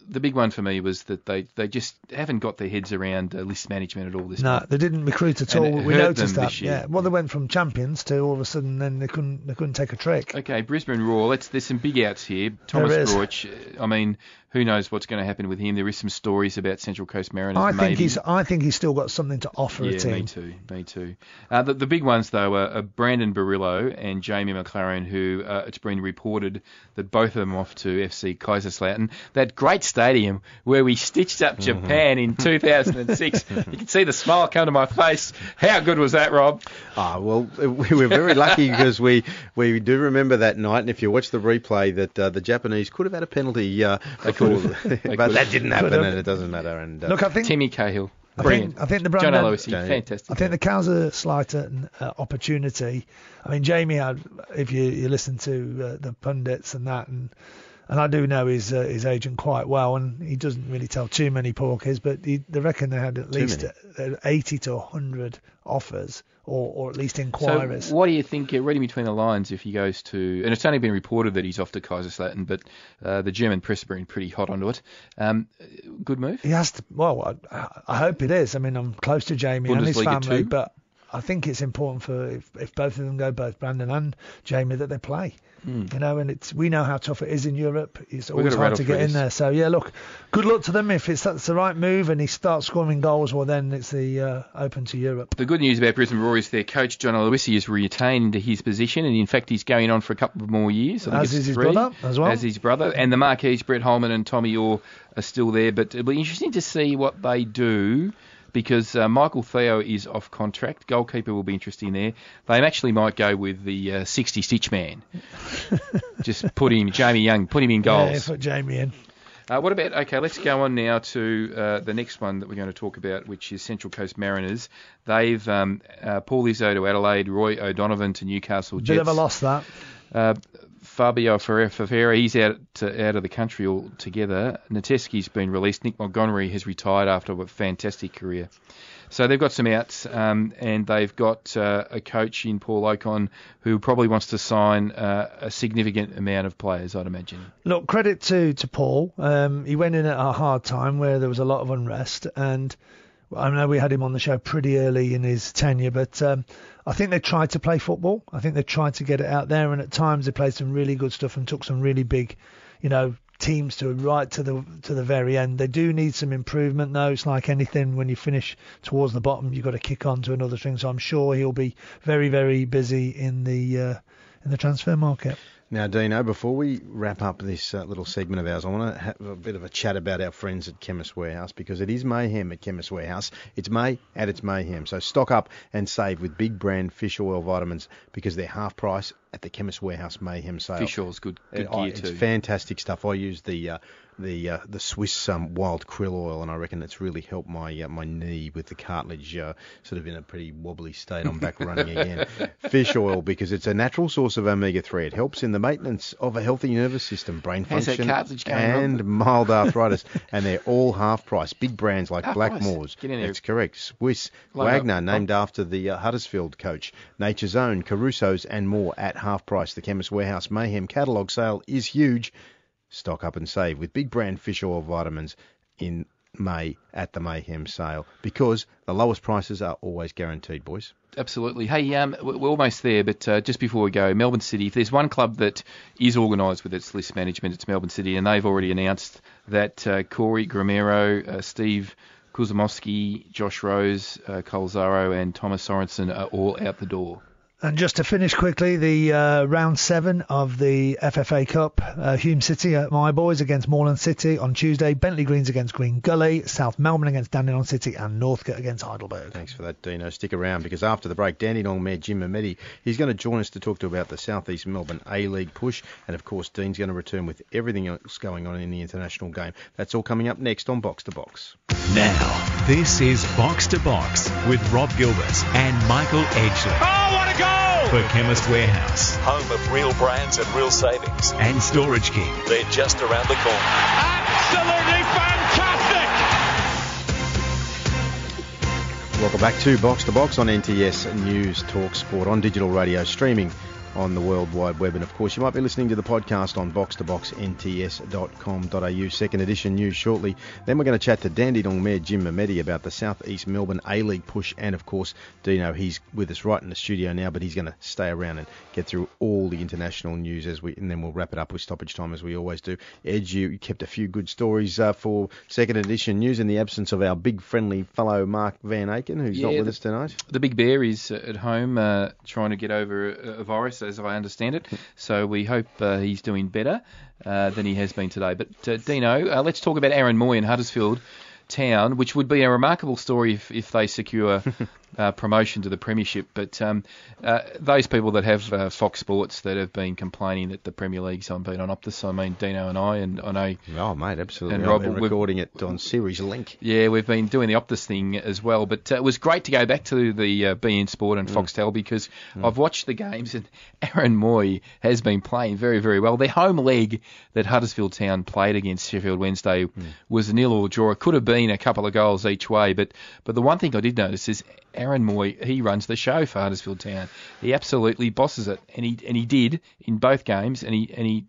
the big one for me was that they, they just haven't got their heads around uh, list management at all this
No, they didn't recruit at all. We noticed that. Yeah. Well, they went from champions to all of a sudden then they couldn't they couldn't take a trick.
Okay, Brisbane Roar. Let's, there's some big outs here. Thomas
is.
Broich. uh, I mean, who knows what's going to happen with him? There is some stories about Central Coast Mariners.
I
maybe.
think he's I think he's still got something to offer
yeah,
a team.
me too. Me too. Uh, the, the big ones though are, are Brandon Borrello and Jamie Maclaren, who uh, it's been reported that both of them off to FC Kaiserslautern, that great stadium where we stitched up Japan in 2006. you can see the smile come to my face. How good was that, Rob?
Ah, well, we were very lucky because we, we do remember that night, and if you watch the replay, that uh, the Japanese could have had a penalty. Uh,
They
before-
could have.
But that didn't happen, and it doesn't matter. And uh,
Look, I think
Timmy Cahill.
I
Brilliant.
think, I think the
John
Brandon,
Aloisi,
Yeah.
fantastic.
I think the Kaiserslautern uh, opportunity. I mean, Jamie had, if you, you listen to uh, the pundits and that, and and I do know his uh, his agent quite well, and he doesn't really tell too many porkies, but he, they reckon they had at
Too
least
many.
uh, 80 to 100 offers, or, or at least
So
inquiries.
what do you think, uh, reading between the lines, if he goes to, and it's only been reported that he's off to Kaiserslautern, but uh, the German press have been pretty hot onto it. Um, good move?
He has to. Well, I, I hope it is. I mean, I'm close to Jamie and his
Bundesliga
family,
too?
but I think it's important for if, if both of them go, both Brandon and Jamie, that they play. You know, and it's we know how tough it is in Europe. It's always hard to get in there. So yeah, look, good luck to them. If it's that's the right move and he starts scoring goals, well then it's the uh, open to Europe.
The good news about Brisbane Roar is their coach, John Aloisi, is retained his position, and in fact, he's going on for a couple of more years.
As is his
three,
brother as well.
As his brother. And the marquees, Brett Holman and Tommy Oar, are still there. But it'll be interesting to see what they do because uh, Michael Theo is off contract. Goalkeeper will be interesting there. They actually might go with the uh, 60 stitch man. Just put him, Jamie Young, put him in goals.
Yeah, put Jamie in.
Uh, what about okay? Let's go on now to uh, the next one that we're going to talk about, which is Central Coast Mariners. They've um, uh, Paul Izzo to Adelaide, Roy O'Donovan to Newcastle Jets.
Bit of a loss that.
Uh, Fabio Ferre- Ferreira, he's out to, out of the country altogether. Nateski's been released. Nick Montgomery has retired after a fantastic career. So they've got some outs, um, and they've got uh, a coach in Paul Okon who probably wants to sign uh, a significant amount of players, I'd imagine.
Look, credit to to Paul. Um, he went in at a hard time where there was a lot of unrest, and I know we had him on the show pretty early in his tenure, but um, I think they tried to play football. I think they tried to get it out there, and at times they played some really good stuff and took some really big, you know, teams to right to the to the very end. They do need some improvement though. It's like anything when you finish towards the bottom, you've got to kick on to another thing. So I'm sure he'll be very very busy in the uh, in the transfer market.
Now, Dino, before we wrap up this uh, little segment of ours, I want to have a bit of a chat about our friends at Chemist Warehouse because it is mayhem at Chemist Warehouse. It's May at it's mayhem. So stock up and save with big brand fish oil vitamins because they're half price at the Chemist Warehouse Mayhem sale.
Fish oil's good, good
Uh, I- it's
too.
fantastic stuff. I use the uh, the uh, the Swiss um, wild krill oil, and I reckon it's really helped my uh, my knee with the cartilage uh, sort of in a pretty wobbly state. I'm back running again. Fish oil because it's a natural source of omega three. It helps in the maintenance of a healthy nervous system, brain function,
cartilage going, Rob?
and mild arthritis. and they're all half price. Big brands like
Half.
Blackmores.
Get in there.
That's correct. Swiss,
Load up.
Wagner, named after the uh, Huddersfield coach, Nature's Own, Caruso's, and more at half price. The Chemist Warehouse Mayhem catalogue sale is huge. Stock up and save with big brand fish oil vitamins in May at the Mayhem sale because the lowest prices are always guaranteed, boys.
Absolutely. Hey, um, we're almost there, but uh, just before we go, Melbourne City. If there's one club that is organised with its list management, it's Melbourne City, and they've already announced that uh, Corey Gameiro, uh, Steve Kuzmanovski, Josh Rose, uh, Cole Zaro, and Thomas Sorensen are all out the door.
And just to finish quickly, the uh, round seven of the FFA Cup, uh, Hume City at my boys against Moreland City on Tuesday, Bentley Greens against Green Gully, South Melbourne against Dandenong City, and Northcote against Heidelberg.
Thanks for that, Dino. Stick around because after the break, Dandenong Mayor Jim Memeti, he's going to join us to talk to about the South East Melbourne A-League push. And of course, Dean's going to return with everything else going on in the international game. That's all coming up next on Box to Box.
Now, this is Box to Box with Rob Gilbert and Michael Edgley
Oh, what a goal!
for Chemist Warehouse
Home of real brands and real savings.
and Storage King.
They're just around the corner.
Absolutely fantastic!
Welcome back to Box to Box on NTS News Talk Sport on digital radio, streaming on the World Wide Web. And of course, you might be listening to the podcast on box2boxnts.com.au. Second edition news shortly. Then we're going to chat to Dandenong Mayor Jim Memeti about the South East Melbourne A League push. And of course, Dino, he's with us right in the studio now, but he's going to stay around and get through all the international news as we, and then we'll wrap it up with stoppage time as we always do. Edge, you kept a few good stories uh, for second edition news in the absence of our big friendly fellow Mark Van Aken, who's
Yeah,
not with
the-
us tonight.
The Big Bear is at home uh, trying to get over a virus, as I understand it. So we hope uh, he's doing better uh, than he has been today. But uh, Dino, uh, let's talk about Aaron Mooy in Huddersfield Town, which would be a remarkable story if, if they secure uh, promotion to the Premiership. But um, uh, those people that have uh, Fox Sports that have been complaining that the Premier League's on been on Optus, I mean Dino and I, and I know
Oh, mate, absolutely.
And Rob,
been recording it on Series Link.
Yeah, we've been doing the Optus thing as well, but uh, it was great to go back to the uh, beIN Sport and Foxtel because I've watched the games and Aaron Mooy has been playing very, very well. Their home leg that Huddersfield Town played against Sheffield Wednesday was a nil or draw. It could have been a couple of goals each way, but but the one thing I did notice is Aaron Mooy he runs the show for Huddersfield Town. He absolutely bosses it, and he and he did in both games, and he and he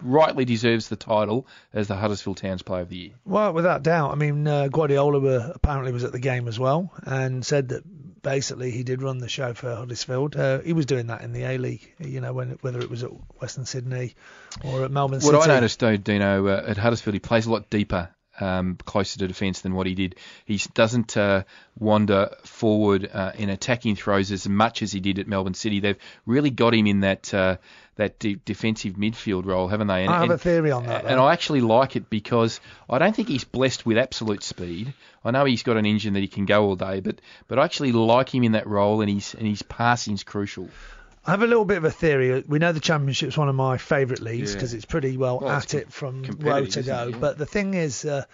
rightly deserves the title as the Huddersfield Town's Player of the Year.
Well, without doubt. I mean, uh, Guardiola were, apparently was at the game as well and said that basically he did run the show for Huddersfield. Uh, he was doing that in the A League, you know, when whether it was at Western Sydney or at Melbourne
What
City.
I noticed, though, Dino, uh, at Huddersfield, he plays a lot deeper, um, closer to defence than what he did. He doesn't uh, wander forward uh, in attacking throws as much as he did at Melbourne City. They've really got him in that uh, that de- defensive midfield role, haven't they? And,
I have
and-
a theory on that.
and. I actually like it because I don't think he's blessed with absolute speed. I know he's got an engine that he can go all day, but but I actually like him in that role, and his and his passing's crucial.
I have a little bit of a theory. We know the Championship's one of my favourite leagues
Yeah.
because it's pretty well,
Well,
at it from row to go.
Yeah.
But the thing is, uh,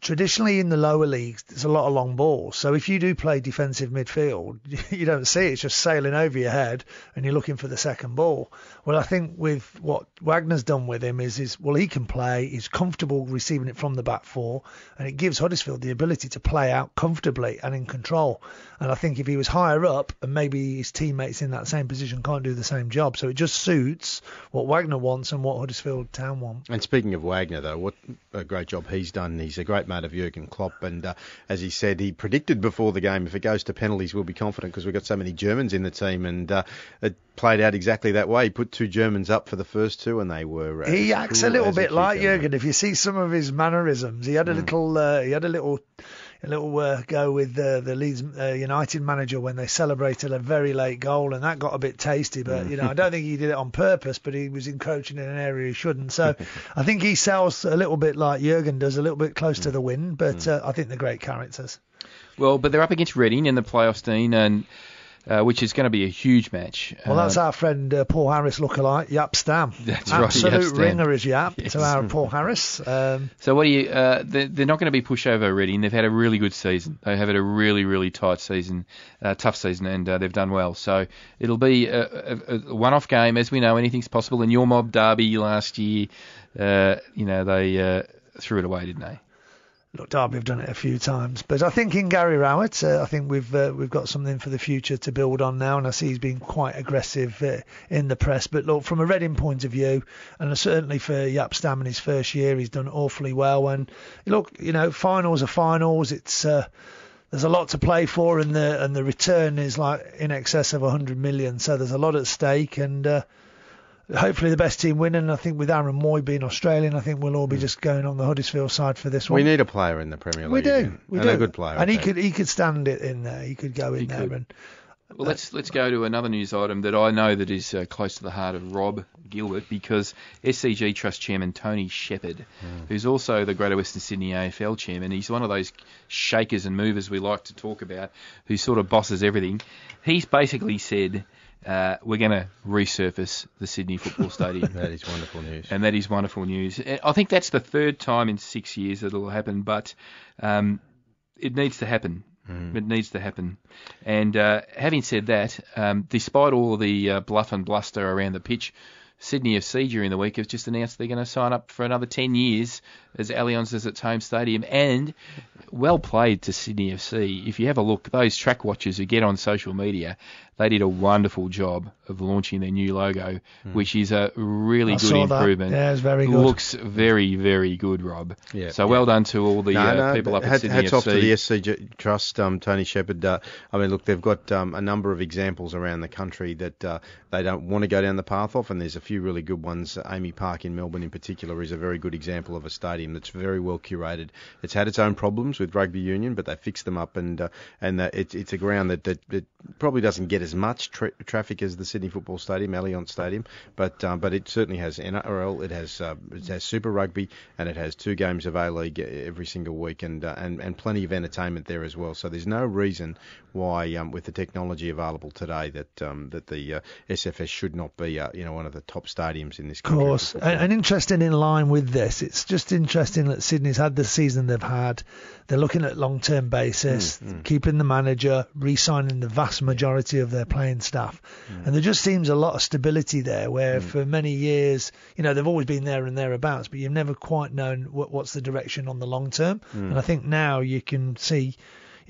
traditionally in the lower leagues, there's a lot of long balls. So if you do play defensive midfield, you don't see it. It's just sailing over your head and you're looking for the second ball. Well, I think with what Wagner's done with him is, is well, he can play. He's comfortable receiving it from the back four, and it gives Huddersfield the ability to play out comfortably and in control. And I think if he was higher up and maybe his teammates in that same position can't do the same job, so it just suits what Wagner wants and what Huddersfield Town want.
And speaking of Wagner, though, what a great job he's done. He's a great mate of Jurgen Klopp, and uh, as he said, he predicted before the game if it goes to penalties, we'll be confident because we've got so many Germans in the team, and uh, it played out exactly that way. He put two Germans up for the first two, and they were. Uh,
He acts a little
as
bit like. Jurgen. If you see some of his mannerisms, he had a little, uh, he had a little, a little uh, go with uh, the Leeds uh, United manager when they celebrated a very late goal, and that got a bit tasty. But you know, I don't think he did it on purpose, but he was encroaching in an area he shouldn't. So I think he sells a little bit like Jurgen does, a little bit close to the wind. But uh, I think they're great characters.
Well, but they're up against Reading in the playoffs, Dean, and uh, which is going to be a huge match.
Well, that's
Uh,
our friend uh, Paul Harris lookalike, Jaap Stam.
That's right,
Absolute
Jaap Stam.
ringer is Jaap
Yes.
to our Paul Harris. Um,
So what do you? Uh, they're, they're not going to be pushover Reading. They've had a really good season. They have had a really, really tight season, uh, tough season, and uh, they've done well. So it'll be a, a, a one-off game, as we know. Anything's possible. In your mob derby last year, uh, you know they uh, threw it away, didn't they?
Look, Derby have done it a few times, but I think in Gary Rowett, uh, I think we've uh, we've got something for the future to build on now, and I see he's been quite aggressive uh, in the press. But look, from a Reading point of view, and certainly for Jaap Stam in his first year, he's done awfully well. And look, you know, finals are finals. It's uh, there's a lot to play for, and the and the return is like in excess of 100 million. So there's a lot at stake, and uh, hopefully the best team win. And I think with Aaron Mooy being Australian, I think we'll all be mm. just going on the Huddersfield side for this one.
We need a player in the Premier League.
We
do.
We
and
do.
a good player.
And he could he could stand it in there. He could go in
He
there
could.
and
Well, let's uh, let's go to another news item that I know that is uh, close to the heart of Rob Gilbert because SCG Trust Chairman Tony Shepherd, hmm. who's also the Greater Western Sydney AFL Chairman, he's one of those shakers and movers we like to talk about, who sort of bosses everything. He's basically said uh, we're going to resurface the Sydney Football Stadium.
That is wonderful news.
and that is wonderful news. Uh, I think that's the third time in six years that it'll happen, but um, it needs to happen. It needs to happen. And uh, having said that, um, despite all the uh, bluff and bluster around the pitch, Sydney FC during the week have just announced they're going to sign up for another 10 years as Allianz as its home stadium. And well played to Sydney FC. If you have a look, those track watchers who get on social media, they did a wonderful job of launching their new logo, which is a really
I
good
saw that.
improvement.
Yeah, it's very good.
Looks very, very good, Rob.
Yeah,
so
yeah.
well done to all the
No,
uh,
no,
people up at Sydney
hats
FC.
off to the SCG Trust, um, Tony Shepherd. Uh, I mean, look, they've got um, a number of examples around the country that uh, they don't want to go down the path of, and there's a few really good ones. AAMI Park in Melbourne, in particular, is a very good example of a stadium that's very well curated. It's had its own problems with rugby union, but they fixed them up, and uh, and uh, it's it's a ground that, that, that probably doesn't get as much tra- traffic as the Sydney Football Stadium, Allianz Stadium, but um, but it certainly has NRL, it has uh, it has Super Rugby, and it has two games of A League every single week, and uh, and and plenty of entertainment there as well. So there's no reason why, um, with the technology available today, that um, that the uh, SFS should not be uh, you know one of the top stadiums in this
Of
country. for
course, and, and interesting in line with this, it's just interesting that Sydney's had the season they've had. They're looking at long-term basis,
Mm,
keeping the manager, re-signing the vast majority of their playing staff,
Mm.
and there just seems a lot of stability there. Where for many years, you know, they've always been there and thereabouts, but you've never quite known what, what's the direction on the long term.
Mm.
And I think now you can see.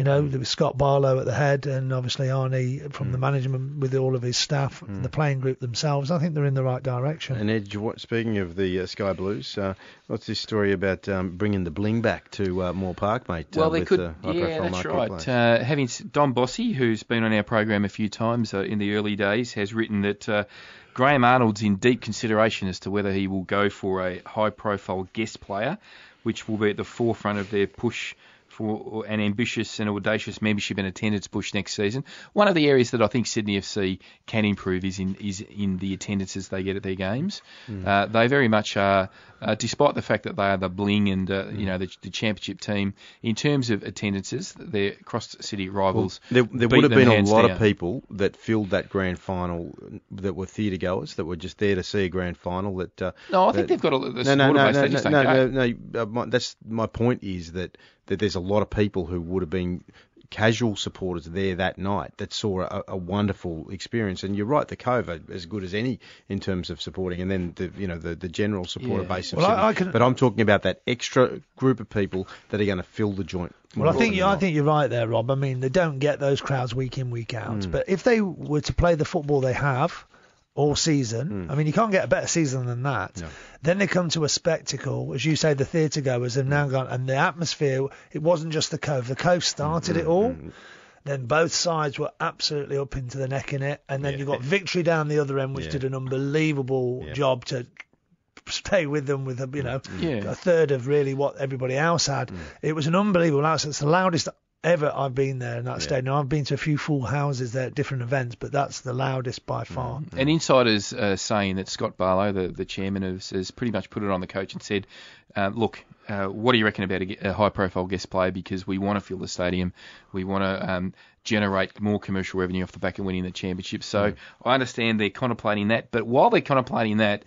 You know, there was Scott Barlow at the head, and obviously Arnie from the
Mm.
management with all of his staff, the playing group themselves. I think they're in the right direction.
And Edge, what, speaking of the uh, Sky Blues, uh, what's this story about um, bringing the bling back to uh, Moore Park, mate?
Well,
uh,
they
with,
could.
uh,
yeah, that's right. Uh, having Dom Bossi, who's been on our program a few times uh, in the early days, has written that uh, Graham Arnold's in deep consideration as to whether he will go for a high-profile guest player, which will be at the forefront of their push for an ambitious and audacious membership and attendance push next season. One of the areas that I think Sydney FC can improve is in is in the attendances they get at their games. Uh, they very much are, uh, despite the fact that they are the bling and uh, you know the, the championship team in terms of attendances, their cross city rivals.
There, there
beat
would have been a lot
down.
of people that filled that grand final that were theatre goers that were just there to see a grand final. That uh,
No, I think they've got a, the
no, no, no, no, no, no, no, no, that's my point is that that there's a lot of people who would have been casual supporters there that night that saw a, a wonderful experience. And you're right, the Cove are as good as any in terms of supporting, and then the you know the, the general supporter
Yeah.
base. Of
Well, I- I can-
But I'm talking about that extra group of people that are going to fill the joint.
Well, I think
than
I think you're right there, Rob. I mean, they don't get those crowds week in week out. Mm. But if they were to play the football they have all season, hmm. I mean, you can't get a better season than that.
No.
Then they come to a spectacle, as you say, the theatre goers have now hmm. gone, and the atmosphere. It wasn't just the Cove. The Cove started it hmm, all. Then both sides were absolutely up into the neck in it, and then
Yeah.
you got victory down the other end, which
Yeah.
did an unbelievable
Yeah.
job to stay with them with a you know
Yeah.
a third of really what everybody else had. It was an unbelievable house. It's the loudest ever I've been there in that stadium. I've been to a few full houses there at different events, but that's the loudest by far.
And insiders uh, saying that Scott Barlow, the, the chairman, has, has pretty much put it on the coach and said, uh, look, uh, what do you reckon about a, a high-profile guest player? Because we want to fill the stadium, we want to um, generate more commercial revenue off the back of winning the championship. So I understand they're contemplating that, but while they're contemplating that,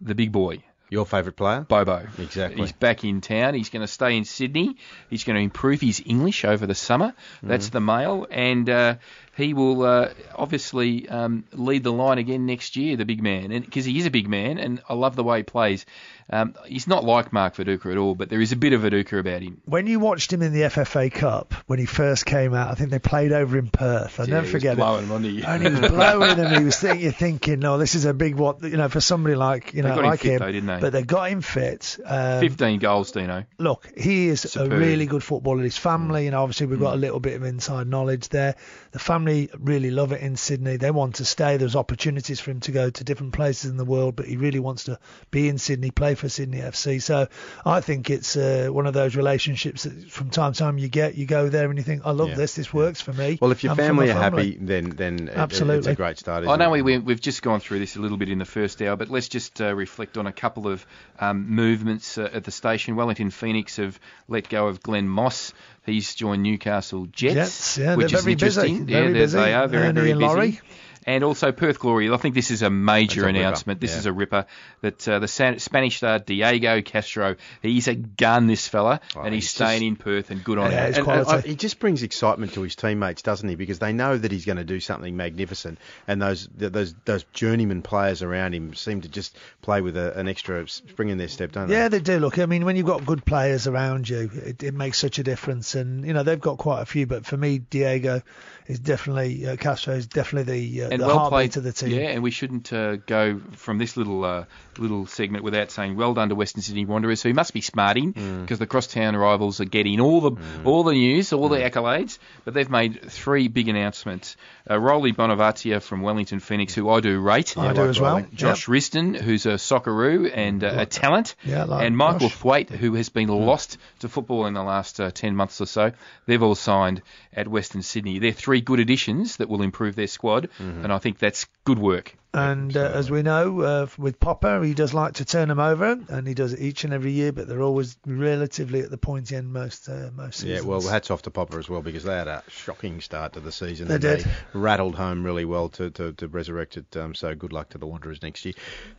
the big boy,
Your favourite player?
Bobo.
Exactly.
He's back in town. He's going to stay in Sydney. He's going to improve his English over the summer. That's the male, and uh, he will uh, obviously um, lead the line again next year. The big man, and because he is a big man, and I love the way he plays. Um, he's not like Mark Viduka at all, but there is a bit of Viduka about him.
When you watched him in the FFA Cup when he first came out, I think they played over in Perth. I
Yeah,
never forget it.
blowing, wasn't he?
And he was blowing them. He was think, you're thinking, no, this is a big what you know, for somebody like you
They
know
got him
like
fit
him.
though, didn't they?
But they got him fit. Um,
15 goals, Dino.
look, he is
Superb.
a really good footballer. His family, and obviously we've got a little bit of inside knowledge there. The family really love it in Sydney. They want to stay. There's opportunities for him to go to different places in the world, but he really wants to be in Sydney, play for Sydney FC. So I think it's uh, one of those relationships that from time to time you get. You go there and you think, I love
Yeah,
this. This works for me.
Well, if your
and for my
family are happy, then then it- it's
Absolutely.
a great start.
I
isn't
know
it?
we, we, we've just gone through this a little bit in the first hour, but let's just uh, reflect on a couple of um, movements uh, at the station. Wellington Phoenix have let go of Glenn Moss. He's joined Newcastle Jets,
Jets, yeah,
which is
very busy,
interesting.
very
yeah, they-
busy.
they are very,
Ernie
very busy.
Laurie.
And also Perth Glory. I think this is a major
That's a ripper,
announcement. This
yeah.
is a ripper that uh, the San- Spanish star Diego Castro. He's a gun, this fella,
Oh,
and he's,
he's
staying
just-
in Perth and good on
Yeah,
him.
he's
And- and. I- he just brings excitement to his teammates, doesn't he? Because they know that he's going to do something magnificent, and those th- those those journeyman players around him seem to just play with a, an extra spring in their step, don't they?
Yeah, they do. Look, I mean, when you've got good players around you, it, it makes such a difference. And you know, they've got quite a few. But for me, Diego is definitely uh, Castro is definitely the, uh,
and
the
well
heartbeat
played
of the team.
Yeah, and we shouldn't uh, go from this little uh, little segment without saying well done to Western Sydney Wanderers, who must be smarting
Mm.
because the crosstown rivals are getting all the all the news, all the accolades. But they've made three big announcements. Uh, Roly Bonevacia from Wellington Phoenix, who I do rate.
I do
like
as well.
Rolling.
Josh Risdon, who's a Socceroo and uh, a talent,
Yeah, I like
and Michael
Josh.
Thwaite, who has been lost to football in the last uh, 10 months or so. They've all signed at Western Sydney. They're three good additions that will improve their squad, mm-hmm. and I think that's good work.
And uh, as we know, uh, with Popper, he does like to turn them over, and he does it each and every year. But they're always relatively at the pointy end most uh, most
Yeah, well, hats off to Popper as well because they had a shocking start to the season.
They
and
did.
They rattled home really well to, to, to resurrect it. Um, so good luck to the Wanderers next year.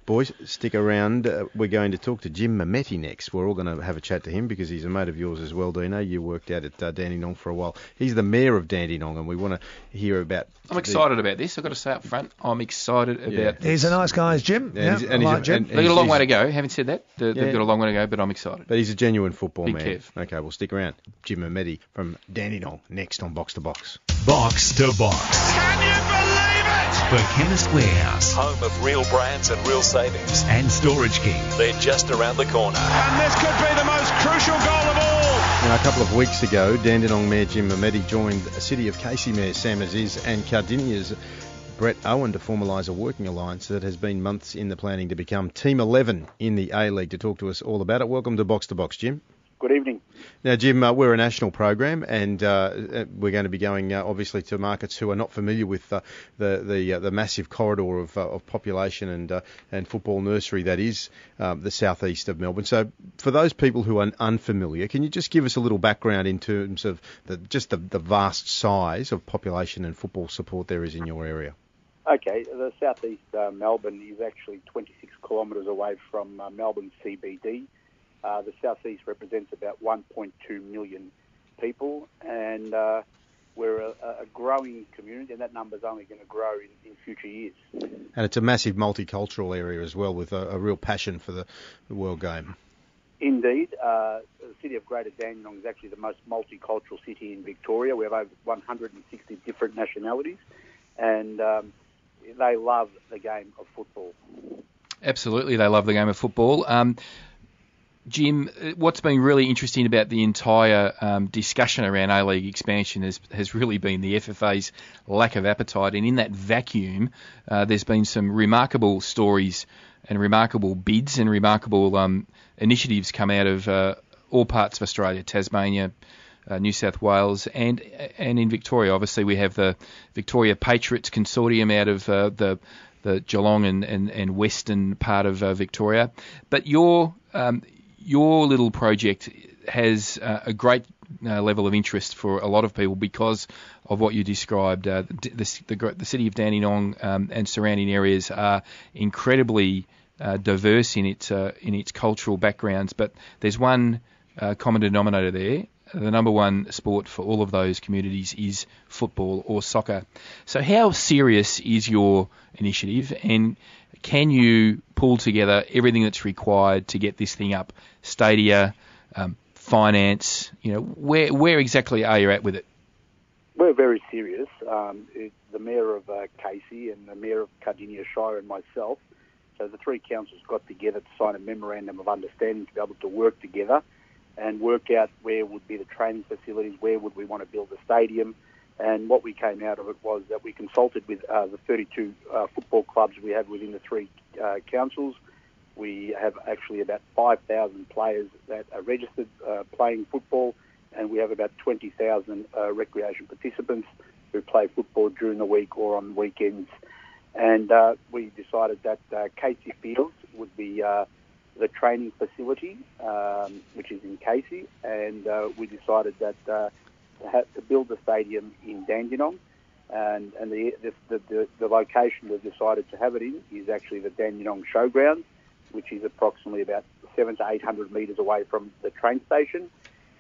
Boys, stick around. Uh, we're going to talk to Jim Memeti next. We're all going to have a chat to him because he's a mate of yours as well, Dino. You worked out at uh, Dandenong for a while. He's the mayor of Dandenong, and we want to hear about.
I'm
the-
excited about this. I've got to say up front, I'm excited
Yeah.
about
He's a nice guy, is Jim.
Yeah,
Yeah,
he's-
I
and he's
like
a-
Jim.
and-
They've got a long way to go. Having said that, they- they've
Yeah.
got a long way to go, but I'm excited.
But he's a genuine football
Big
man.
Kev.
Okay, well, stick around. Jim Memeti from Dandenong next on Box to Box.
Box to Box.
Can you believe it?
For Chemist Warehouse
Home of real brands and real savings.
and Storage King.
They're just around the corner.
And this could be the most crucial goal of all.
Now, a couple of weeks ago, Dandenong Mayor Jim Memeti joined City of Casey Mayor Sam Aziz and Cardinia's Brett Owen to formalise a working alliance that has been months in the planning to become Team 11 in the A League. To talk to us all about it, welcome to Box to Box, Jim.
Good evening.
Now, Jim, uh, we're a national program, and uh, uh, we're going to be going uh, obviously to markets who are not familiar with uh, the the, uh, the massive corridor of, uh, of population and uh, and football nursery that is the southeast of Melbourne. So, for those people who are unfamiliar, can you just give us a little background in terms of the, just the, the vast size of population and football support there is in your area?
Okay, the southeast uh, Melbourne is actually 26 kilometres away from uh, Melbourne CBD. Uh, the southeast represents about 1.2 million people, and uh, we're a, a growing community, and that number is only going to grow in, in future years.
And it's a massive multicultural area as well, with a, a real passion for the, the world game.
Indeed, uh, the city of Greater Dandenong is actually the most multicultural city in Victoria. We have over 160 different nationalities, and um, they love the game of football.
Absolutely, they love the game of football. Um, Jim, uh, what's been really interesting about the entire um, discussion around A League expansion has, has really been the FFA's lack of appetite. And in that vacuum, uh, there's been some remarkable stories and remarkable bids and remarkable um, initiatives come out of uh, all parts of Australia, Tasmania, uh, New South Wales, and and in Victoria. Obviously, we have the Victoria Patriots Consortium out of uh, the the Geelong and, and, and western part of uh, Victoria. But your um, your little project has uh, a great uh, level of interest for a lot of people because of what you described. Uh, the, the, the, the city of Dandenong um, and surrounding areas are incredibly diverse in its in its cultural backgrounds, but there's one common denominator there. The number one sport for all of those communities is football or soccer. So, how serious is your initiative, and can you pull together everything that's required to get this thing up? Stadia, um, finance, you know, where where exactly are you at with it?
We're very serious. Um, it, the mayor of uh, Casey and the mayor of Cardinia Shire and myself, so the three councils got together to sign a memorandum of understanding to be able to work together and work out where would be the training facilities, where would we want to build the stadium. And what we came out of it was that we consulted with uh, the 32 uh, football clubs we have within the three uh, councils. We have actually about 5,000 players that are registered uh, playing football, and we have about 20,000 uh, recreation participants who play football during the week or on weekends. And uh, we decided that Casey Fields would be the training facility, um, which is in Casey, and uh, we decided that uh, to, have, to build the stadium in Dandenong. and and the the, the, the, location we've decided to have it in is actually the Dandenong Showground, which is approximately about seven to eight hundred metres away from the train station.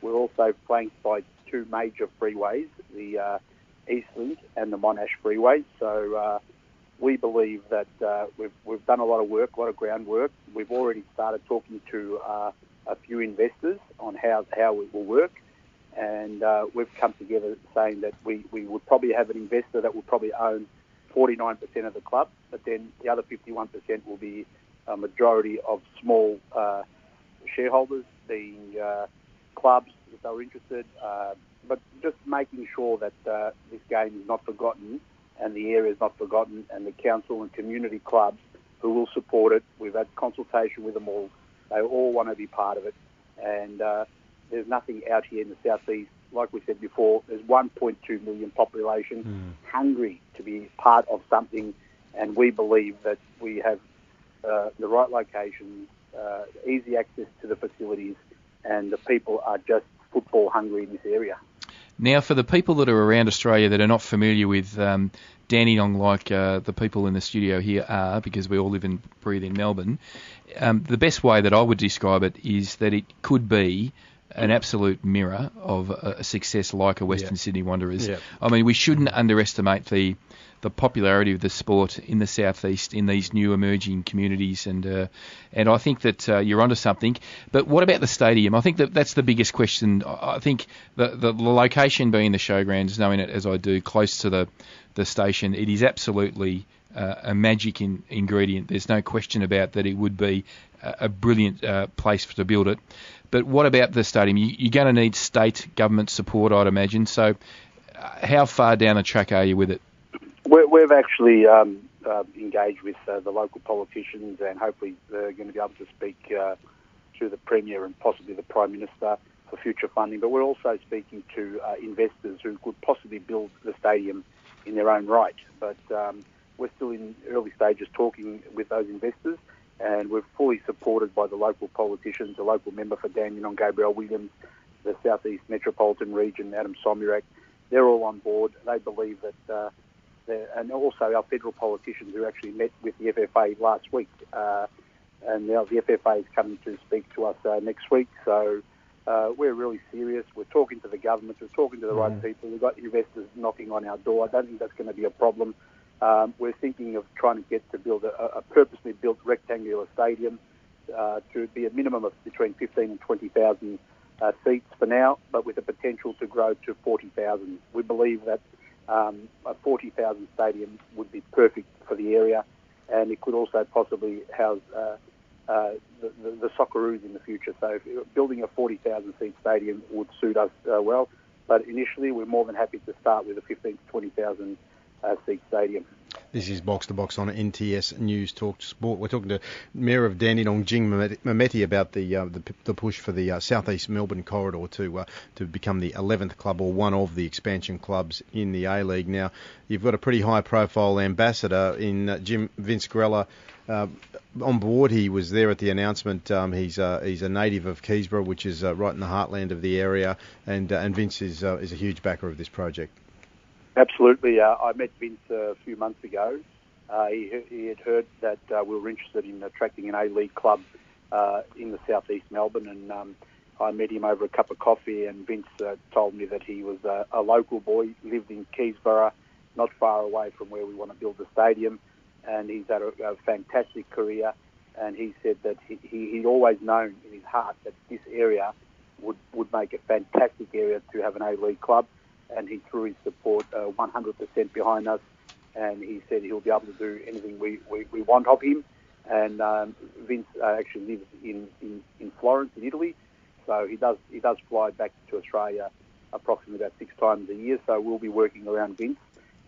We're also flanked by two major freeways, the uh, and the Monash Freeway. So uh, we believe that uh, we've, we've done a lot of work, a lot of groundwork. We've already started talking to uh, a few investors on how, how it will work. And uh, we've come together saying that we, we would probably have an investor that will probably own 49% of the club, but then the other 51% will be a majority of small uh, shareholders, being uh, clubs if they were interested, uh, but just making sure that this game is not forgotten and the area is not forgotten, and the council and community clubs who will support it. We've had consultation with them all. They all want to be part of it, and uh, there's nothing out here in the southeast. Like we said before, there's 1.2 million population
Mm.
hungry to be part of something, and we believe that we have uh, the right location, uh, easy access to the facilities, and the people are just football hungry in this area.
Now, for the people that are around Australia that are not familiar with um, Dandenong, like uh, the people in the studio here are, because we all live and breathe in Melbourne, um, the best way that I would describe it is that it could be an absolute mirror of a, a success like a Western
Yeah.
Sydney Wanderers.
Yeah.
I mean, we shouldn't underestimate the the popularity of the sport in the southeast in these new emerging communities, and uh, and I think that uh, you're onto something. But what about the stadium? I think that that's the biggest question. I think the the location being the showgrounds, knowing it as I do, close to the the station, it is absolutely uh, a magic in, ingredient. There's no question about that. It would be a, brilliant uh, place to build it. But what about the stadium? You, you're going to need state government support, I'd imagine. So, uh, how far down the track are you with it?
We're, we've actually um, uh, engaged with uh, the local politicians, and hopefully they're going to be able to speak uh, to the Premier and possibly the Prime Minister for future funding. But we're also speaking to uh, investors who could possibly build the stadium in their own right. But um, we're still in early stages talking with those investors, and we're fully supported by the local politicians, the local member for Dandenong, Gabrielle Williams, the Southeast Metropolitan Region, Adam Somyurek. They're all on board. They believe that. There- and also our federal politicians who actually met with the FFA last week. Uh, and now the FFA is coming to speak to us uh, next week. So uh, we're really serious. We're talking to the government. We're talking to the right people. We've got investors knocking on our door. I don't think that's going to be a problem. Um, we're thinking of trying to get to build a, a purposely built rectangular stadium uh, to be a minimum of between 15 and 20,000 uh, seats for now, but with the potential to grow to 40,000. We believe that um, a 40,000 stadium would be perfect for the area, and it could also possibly house uh, uh, the, the, the Socceroos in the future. So building a 40,000 seat stadium would suit us uh, well, but initially we're more than happy to start with a 15 to 20,000 uh, seat stadium.
This is Box to Box on NTS News Talk Sport. We're talking to Mayor of Dandenong, Jim Memeti, about the uh, the, the push for the uh, Southeast Melbourne corridor to uh, to become the 11th club or one of the expansion clubs in the A League. Now, you've got a pretty high-profile ambassador in uh, Jim Vince Grella. Uh, on board, he was there at the announcement. Um, he's uh, he's a native of Keysborough, which is uh, right in the heartland of the area, and uh, and Vince is uh, is a huge backer of this project.
Absolutely. Uh, I met Vince a few months ago. Uh, he, he had heard that uh, we were interested in attracting an A-League club uh, in the southeast Melbourne, and um, I met him over a cup of coffee. And Vince uh, told me that he was a, a local boy, lived in Keysborough, not far away from where we want to build the stadium, and he's had a, a fantastic career. And he said that he, he, he'd always known in his heart that this area would, would make a fantastic area to have an A-League club and he threw his support uh, 100% behind us. And he said he'll be able to do anything we, we, we want of him. And um, Vince uh, actually lives in, in, in Florence, in Italy, so he does he does fly back to Australia approximately about six times a year. So we'll be working around Vince,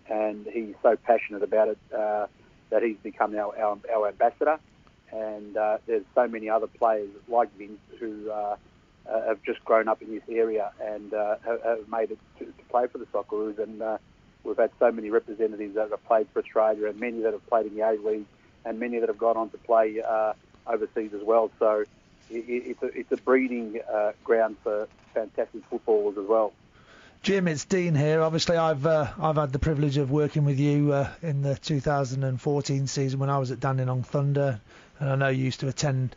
and he's so passionate about it uh, that he's become our, our, our ambassador. And uh, there's so many other players like Vince who uh, have just grown up in this area and uh, have, made it to, to play for the Socceroos. And uh, we've had so many representatives that have played for Australia, and many that have played in the A League, and many that have gone on to play uh, overseas as well. So it, it's a it's a breeding uh, ground for fantastic footballers as well.
Jim, it's Dean here. Obviously, I've uh, I've had the privilege of working with you uh, in the 2014 season when I was at Dandenong Thunder, and I know you used to attend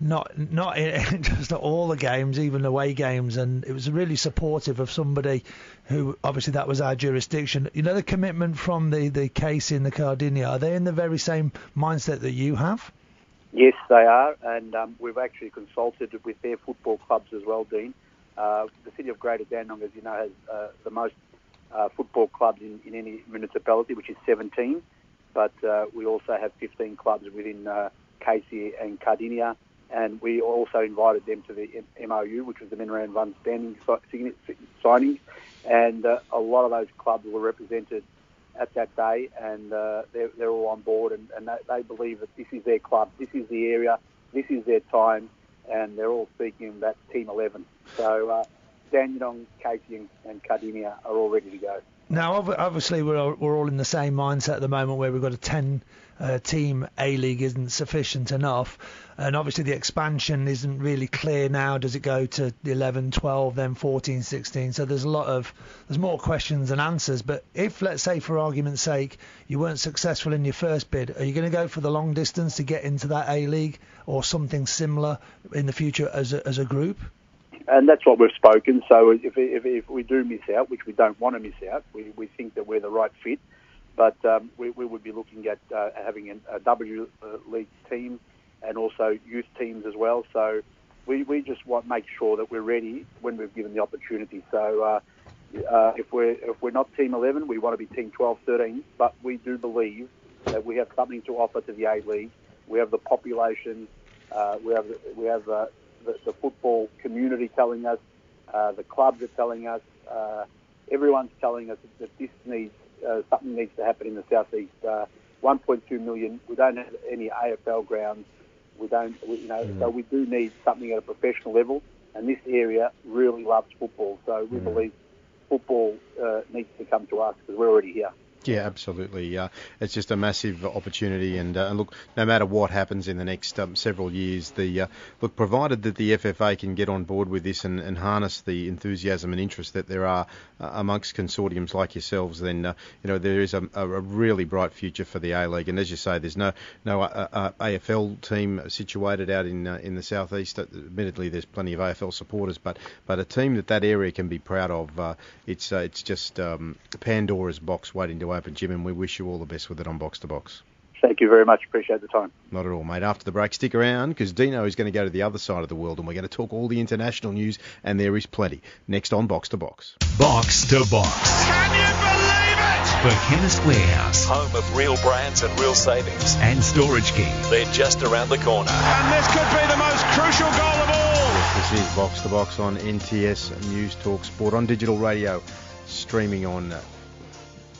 not not in, just all the games, even away games, and it was really supportive of somebody who obviously that was our jurisdiction. You know, the commitment from the the Casey and the Cardinia, are they in the very same mindset that you have?
Yes, they are, and um, we've actually consulted with their football clubs as well, Dean. Uh, the city of Greater Dandenong, as you know, has uh, the most uh, football clubs in, in any municipality, which is 17. But uh, we also have 15 clubs within uh, Casey and Cardinia, and we also invited them to the MOU, which was the Memorandum of Understanding signing, and uh, a lot of those clubs were represented at that day, and uh, they're, they're all on board, and, and they, they believe that this is their club, this is the area, this is their time, and they're all seeking that team 11. So uh, Dandenong, Casey, and, and Cardinia are all ready to go.
Now, obviously, we're all, we're all in the same mindset at the moment where we've got a 10 uh, team A League isn't sufficient enough. And obviously, the expansion isn't really clear now. Does it go to 11, 12, then 14, 16? So there's a lot of there's more questions than answers. But if, let's say, for argument's sake, you weren't successful in your first bid, are you going to go for the long distance to get into that A League or something similar in the future as a, as a group?
and that's what we've spoken. So if, if, if we do miss out, which we don't want to miss out, we, we think that we're the right fit. But um, we, we would be looking at uh, having a, W uh, League team and also youth teams as well. So we, we just want to make sure that we're ready when we're given the opportunity. So uh, uh, if we're if we're not Team 11, we want to be Team 12, 13. But we do believe that we have something to offer to the A League. We have the population. Uh, we have we have uh, the, the football community telling us, uh, the clubs are telling us, everyone's telling us that this needs uh, something needs to happen in the southeast. Uh, 1.2 million. We don't have any AFL grounds. We don't, we, you know, mm. so we do need something at a professional level. And this area really loves football, so we mm. believe football uh, needs to come to us because we're already here.
Yeah, absolutely. Uh, it's just a massive opportunity, and, uh, and look, no matter what happens in the next um, several years, the uh, look provided that the FFA can get on board with this and, and harness the enthusiasm and interest that there are uh, amongst consortiums like yourselves, then uh, you know there is a, a, really bright future for the A League. And as you say, there's no no uh, AFL team situated out in in the southeast. Admittedly, there's plenty of AFL supporters, but but a team that that area can be proud of. it's it's just um, Pandora's box waiting to open, Jim, and we wish you all the best with it on Box to Box.
Thank you very much. Appreciate the time.
Not at all, mate. After the break, stick around because Dino is going to go to the other side of the world and we're going to talk all the international news, and there is plenty. Next on Box to Box.
Box to Box.
Can you believe it?
For Chemist Warehouse.
Home of real brands and real savings.
And Storage King.
They're just around the corner.
And this could be the most crucial goal of all.
This is Box to Box on NTS News Talk Sport on digital radio, streaming on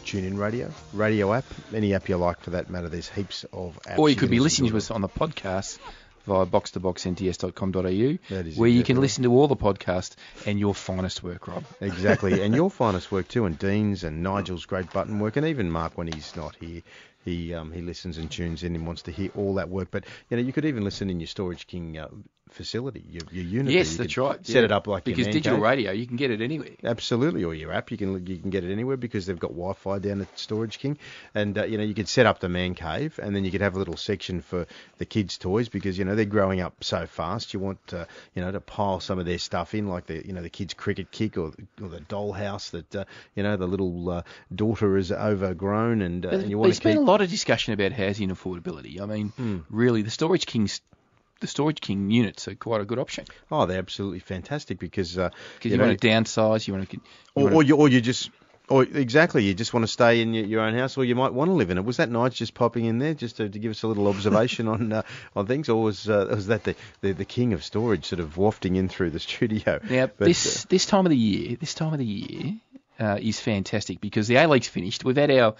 TuneIn Radio, radio app, any app you like for that matter. There's heaps of apps.
Or you could be listening to us on the podcast via box2boxnts.com.au, where you can listen to all the podcasts and your finest work, Rob.
Exactly, and your finest work too, and Dean's and Nigel's great button work, and even Mark when he's not here. He um, he listens and tunes in and wants to hear all that work. But you know, you could even listen in your Storage King uh, facility, your, your unit.
Yes, that's right.
Set yeah. it up like
because digital radio, you can get it anywhere.
Absolutely, or your app, you can you can get it anywhere because they've got Wi-Fi down at Storage King, and uh, you know you could set up the man cave, and then you could have a little section for the kids' toys because you know they're growing up so fast. You want uh, you know to pile some of their stuff in, like the you know the kids' cricket kick or, or the dollhouse that uh, you know the little uh, daughter is overgrown, and, uh, and you want
There's
to keep.
been a lot of discussion about housing affordability. I mean,
Hmm.
really, the Storage King's the Storage King units are quite a good option
Oh, they're absolutely fantastic because uh,
because you,
know,
want to downsize, you want to, you
or,
want
or you or you just or exactly you just want to stay in your, own house or you might want to live in it. Was that Nige just popping in there just to, to give us a little observation on uh, on things, or was uh, was that the, the the king of storage sort of wafting in through the studio?
Now,
But,
this this time of the year, this time of the year uh, is fantastic because the A League's finished. We've had our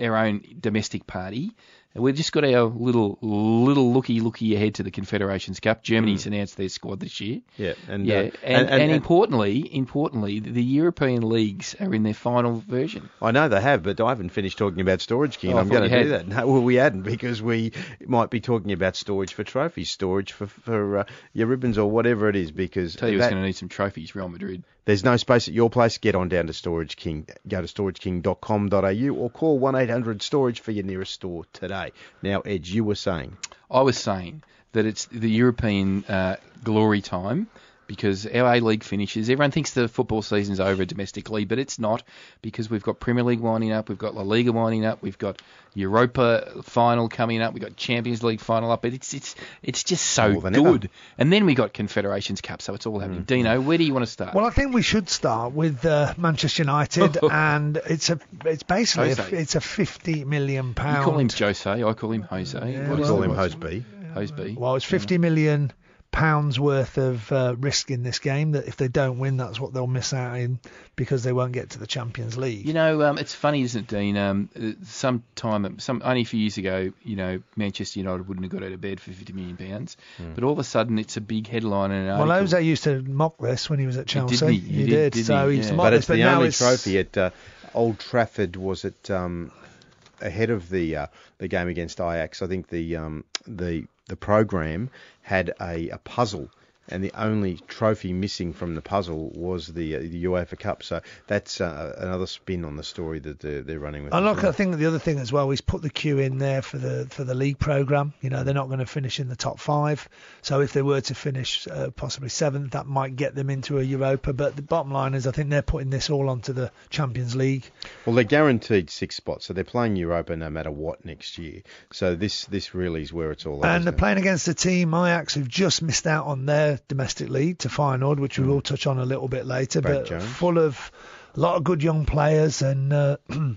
our own domestic party, we've just got our little little looky looky ahead to the Confederations Cup. Germany's announced their squad this year.
Yeah, and
yeah,
uh,
and,
and-
and,
and-
importantly, importantly, the European leagues are in their final version.
I know they have, but I haven't finished talking about Storage King.
Oh,
I'm going to do that. No, well, we hadn't because we might be talking about storage for trophies, storage for for uh, your ribbons or whatever it is. Because
Tell you,
that-
going to need some trophies, Real Madrid.
There's no space at your place. Get on down to Storage King. Go to storageking.com.au or call one eight hundred Storage for your nearest store today. Now, Edge, you were saying.
I was saying that it's the European uh, glory time because our A League finishes. Everyone thinks the football season's over domestically, but it's not because we've got Premier League winding up, we've got La Liga winding up, we've got Europa final coming up, we've got Champions League final up. But it's it's it's just so
More than ever.
good. And then we got Confederations Cup, so it's all happening. Dino, where do you want to start?
Well, I think we should start with uh, Manchester United, and it's a it's basically a, it's a fifty million pound.
you
pound.
call him Jose, I call him Jose.
Yeah,
What
We
is
well-
call him Hose B.
Hose B.
Well, it's 50 million pounds worth of uh, risk in this game that if they don't win, that's what they'll miss out in because they won't get to the Champions League.
You know, um, it's funny, isn't it, Dean? Um, some time, some only a few years ago, you know, Manchester United wouldn't have got out of bed for 50 million pounds, but all of a sudden it's a big headline And an
well,
article.
Jose used to mock this when he was at
Didn't
Chelsea.
he? He did,
did,
didn't
so
he?
he used to
Yeah.
mock
But
this.
it's the
now
only
it's,
trophy at uh, Old Trafford. Was it um, ahead of the uh, the game against Ajax? I think the um, the the program had a, a puzzle. And the only trophy missing from the puzzle was the, uh, the UEFA Cup. So that's uh, another spin on the story that they're, they're running with.
Look,
well.
I think the other thing as well, is put the queue in there for the for the league program. You know, they're not going to finish in the top five. So if they were to finish uh, possibly seventh, that might get them into a Europa. But the bottom line is, I think they're putting this all onto the Champions League.
Well, they're guaranteed six spots, so they're playing Europa no matter what next year. So this this really is where it's all at.
And they're
it?
playing against a team, Ajax, who've just missed out on their domestic league to Feyenoord, which we will touch on a little bit later.
Brad
but
Jones.
full of a lot of good young players and. Uh,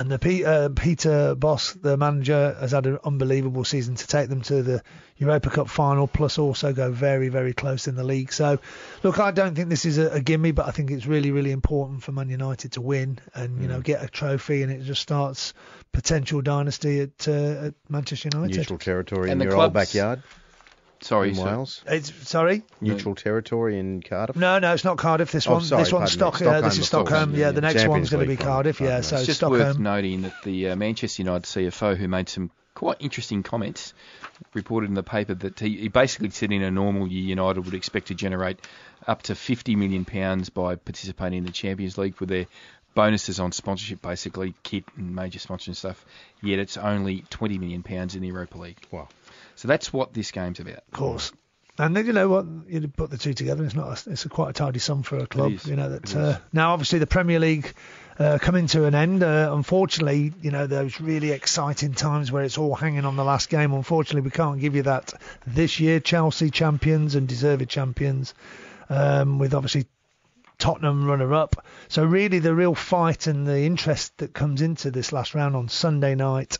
And the Pe- uh, Peter Bosz, the manager, has had an unbelievable season to take them to the Europa Cup final, plus also go very, very close in the league. So, look, I don't think this is a, a gimme, but I think it's really, really important for Man United to win and you
Mm.
know get a trophy, and it just starts potential dynasty at, uh, at Manchester United.
neutral territory
And
in
the
your old backyard
Sorry,
in. Wales.
It's sorry.
Neutral territory in Cardiff.
No, no, it's not Cardiff. This
Oh,
one,
sorry,
this one's
pardon me.
Stock, uh,
Stockholm,
this is Stockholm.
yeah,
Yeah,
yeah.
the next
Champions
one's going to be Cardiff. Yeah, so.
It's just
Stockholm.
worth noting that the uh, Manchester United CFO, who made some quite interesting comments, reported in the paper that he, he basically said in a normal year United would expect to generate up to 50 million pounds by participating in the Champions League with their bonuses on sponsorship, basically kit and major sponsorship stuff. Yet it's only 20 million pounds in the Europa League.
Wow.
So that's what this game's about.
of course. And then you know what? You put the two together. It's not. A, it's a quite a tidy sum for a club. You know that. Uh, now, obviously, the Premier League uh, coming to an end. Uh, unfortunately, you know those really exciting times where it's all hanging on the last game. Unfortunately, we can't give you that this year. Chelsea champions and deserved champions, um, with obviously Tottenham runner up. So really, the real fight and the interest that comes into this last round on Sunday night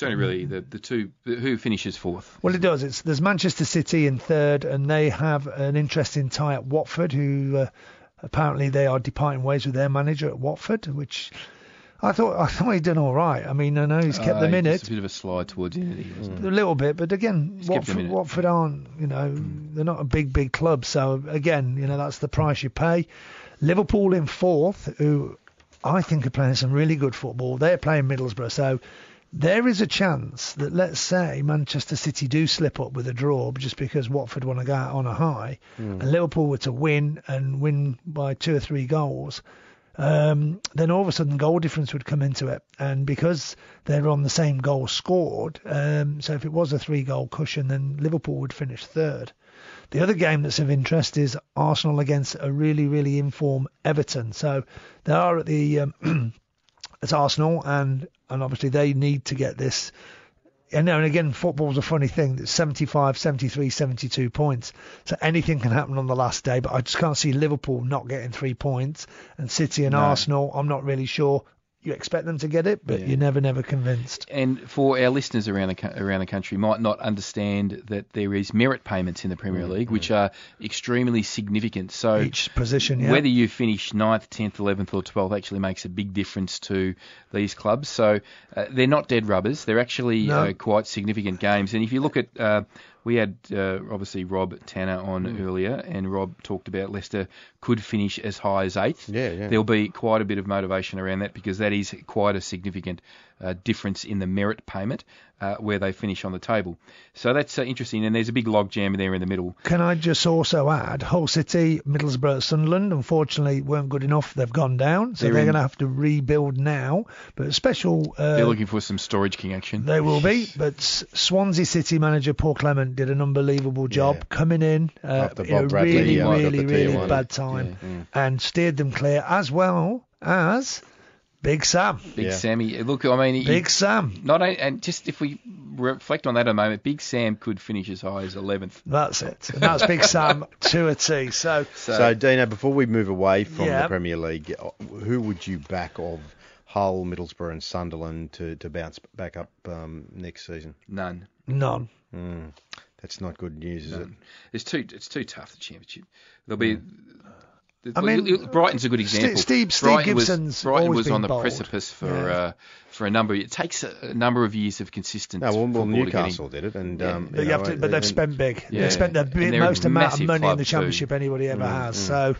It's only really the, the two who finishes fourth.
Well, it does. It's there's Manchester City in third, and they have an interesting tie at Watford, who uh, apparently they are departing ways with their manager at Watford, which I thought I thought he'd done all right. I mean, I know he's kept
Uh,
them in
it's
it
a bit of a slide towards unity, wasn't it?
a little bit, but again,
He's
Watford. Watford aren't, you know, they're not a big, big club. So again, you know, that's the price you pay. Liverpool in fourth, who I think are playing some really good football. They're playing Middlesbrough, so there is a chance that let's say Manchester City do slip up with a draw just because Watford want to go out on a high, and Liverpool were to win and win by two or three goals um, then all of a sudden goal difference would come into it. And because they're on the same goal scored, um, so if it was a three goal cushion, then Liverpool would finish third. The other game that's of interest is Arsenal against a really, really informed Everton. So they are at the um, it's Arsenal, and and obviously they need to get this. And, and again, football's a funny thing. It's 75, 73, 72 points. So anything can happen on the last day. But I just can't see Liverpool not getting three points. And City and
No.
Arsenal, I'm not really sure. You expect them to get it, but
Yeah.
you're never, never convinced.
And for our listeners around the around the country might not understand that there is merit payments in the Premier League, which are extremely significant. So
Each position, yeah.
whether you finish 9th, 10th, 11th, or 12th actually makes a big difference to these clubs. So uh, they're not dead rubbers. They're actually
No.
uh, quite significant games. And if you look at, uh, we had uh, obviously Rob Tanner on
Mm.
earlier, and Rob talked about Leicester could finish as high as eighth.
Yeah, yeah.
There'll be quite a bit of motivation around that because that is quite a significant uh, difference in the merit payment uh, where they finish on the table. So that's uh, interesting, and there's a big log jam there in the middle.
Can I just also add, Hull City, Middlesbrough, Sunderland, unfortunately weren't good enough. They've gone down, so
They're
they're,
in-
going to have to rebuild now. But a special. Uh,
They're looking for some storage king action.
They will be, but Swansea City manager Paul Clement did an unbelievable job
Yeah.
coming in uh,
After
in a
Bob Bradley,
really, really, really bad time and steered them clear, as well as Big Sam.
Big
Yeah.
Sammy. Look, I mean, he-
Big Sam.
not only, and just if we reflect on that a moment, Big Sam could finish as high as 11th.
That's it. And that's Big Sam to a T. So
So,
So, Dino, before we move away from
Yeah.
the Premier League, uh, who would you back of Hull, Middlesbrough, and Sunderland to, to bounce back up um, next season?
none.
none.
Mm, that's not good news, is it?
It's too it's too tough the championship. There'll be.
I mean,
Brighton's a good
Steve-
example.
Steve- Steve
Brighton
Gibson's
was, Brighton was
been
on the
bold.
precipice for
Yeah.
uh, for a number. It takes a, a number of years of consistent.
No, well, well
football to.
Newcastle did it, and
Yeah.
um,
But, you have to,
know,
but they've
and-
spent big.
Yeah.
They've spent the
And
bi-
they're a
most amount of money in
club
the
too.
championship anybody ever has. So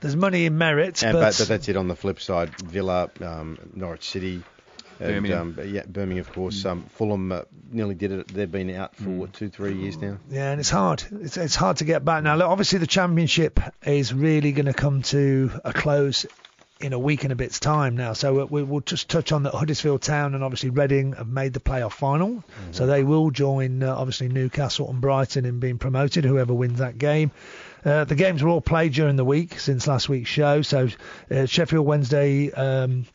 there's money in merit,
And,
but,
but that's it on the flip side. Villa, um, Norwich City, and,
Birmingham.
Um, yeah, Birmingham, of course. Um, Fulham uh, nearly did it. They've been out for what two, three years now.
Yeah, and it's hard. It's it's hard to get back now. Look, obviously, the championship is really going to come to a close in a week and a bit's time now. So we, we'll just touch on that Huddersfield Town and obviously Reading have made the playoff final. So they will join uh, obviously Newcastle and Brighton in being promoted. Whoever wins that game. Uh, the games were all played during the week since last week's show. So uh, Sheffield Wednesday. Um,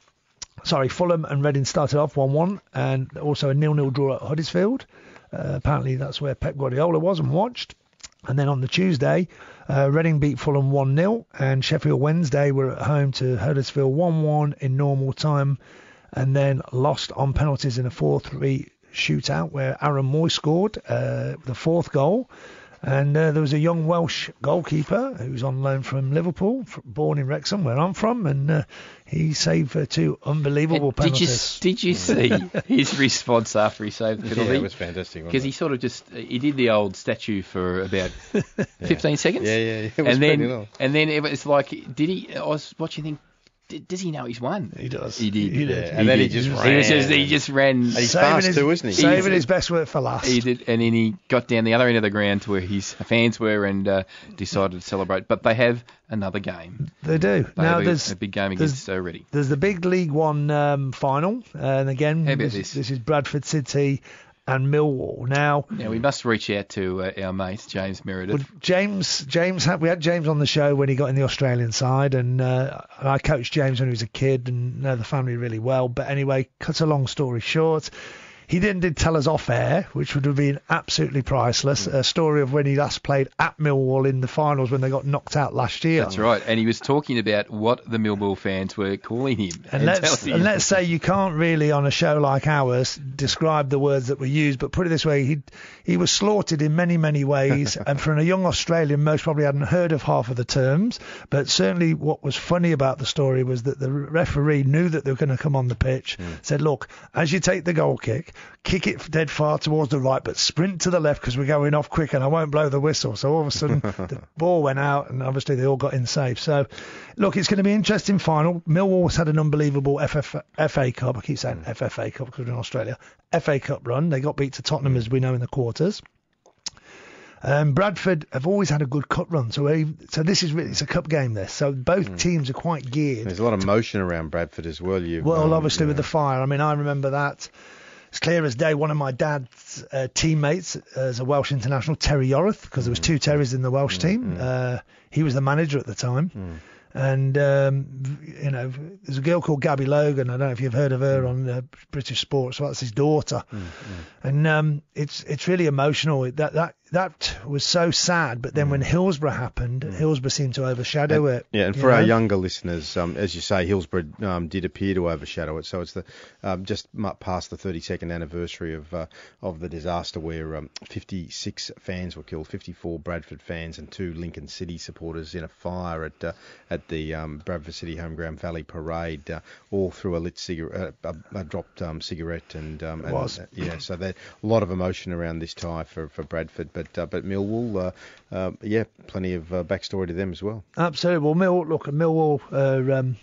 sorry, Fulham and Reading started off 1-1, and also a nil-nil draw at Huddersfield. Uh, apparently, that's where Pep Guardiola was and watched. And then on the Tuesday, uh, Reading beat Fulham 1-0, and Sheffield Wednesday were at home to Huddersfield 1-1 in normal time, and then lost on penalties in a 4-3 shootout where Aaron Mooy scored uh, the fourth goal. And uh, there was a young Welsh goalkeeper who was on loan from Liverpool, f born in Wrexham, where I'm from, and uh, he saved uh, two unbelievable
And did you
penalties.
did you see his response after he saved the
Yeah,
penalty?
it was fantastic.
because he sort of just he did the old statue for about 15 seconds.
Yeah, yeah, yeah, it was
and then
long.
and then it was like, did he? I was watching. Think, did, does he know he's won?
He does.
He did.
He did.
Yeah, and then he
did.
just
He was just
ran.
he just ran.
And he's
saving
fast
his,
too, isn't he?
Saving
He's-
his best work for last.
He did, and then he got down the other end of the ground to where his fans were and uh, decided to celebrate. But they have another game.
They do.
They
now
have a,
there's
a big game
there's-
against uh, Reading.
There's the big League One um, final, uh, and again,
How about
this,
this?
is Bradford City and Millwall. Now,
Now we must reach out to uh, our mate James Meredith.
well, James, James, had, we had James on the show when he got in the Australian side, and uh, I coached James when he was a kid and know the family really well. But anyway, cut a long story short. He then did tell us off air, which would have been absolutely priceless,
Hmm.
a story of when he last played at Millwall in the finals when they got knocked out last year.
That's right, and he was talking about what the Millwall fans were calling him.
And let's and let's say you can't really on a show like ours describe the words that were used, but put it this way, he he was slaughtered in many many ways, and for a young Australian, most probably hadn't heard of half of the terms. But certainly, what was funny about the story was that the referee knew that they were going to come on the pitch. Said, look, as you take the goal kick, kick it dead far towards the right, but sprint to the left because we're going off quick, and I won't blow the whistle. So all of a sudden, the ball went out, and obviously they all got in safe. So, look, it's going to be an interesting final. Millwall's had an unbelievable FF, FA Cup. I keep saying FFA Cup because we're in Australia. FA Cup run. They got beat to Tottenham, as we know, in the quarters. Um, Bradford have always had a good cup run, so so this is really, it's a cup game. This, so both teams are quite geared.
There's a lot of motion around Bradford as well. You
Well,
um,
obviously
you
with the fire. I mean, I remember that. It's clear as day. One of my dad's uh, teammates as a Welsh international, Terry Yorath, because there was two Terrys in the Welsh team. Uh, he was the manager at the time. And um, you know, there's a girl called Gabby Logan. I don't know if you've heard of her on uh, British Sports. Well, that's his daughter. And um, it's it's really emotional. That that that was so sad. But then when Hillsborough happened, Hillsborough seemed to overshadow it.
Yeah, and for our younger listeners, um, as you say, Hillsborough um, did appear to overshadow it. So it's the um, just past the 32nd anniversary of uh, of the disaster where um, 56 fans were killed, 54 Bradford fans and two Lincoln City supporters in a fire at uh, at the um, Bradford City Home Ground Valley Parade, uh, all through a lit cigarette, uh, a, a dropped um, cigarette, and, um, and
was.
uh, yeah, so there a lot of emotion around this tie for, for Bradford, but uh, but Millwall, uh, uh, yeah, plenty of uh, backstory to them as well.
Absolutely. Well, Mill, look, Millwall are um,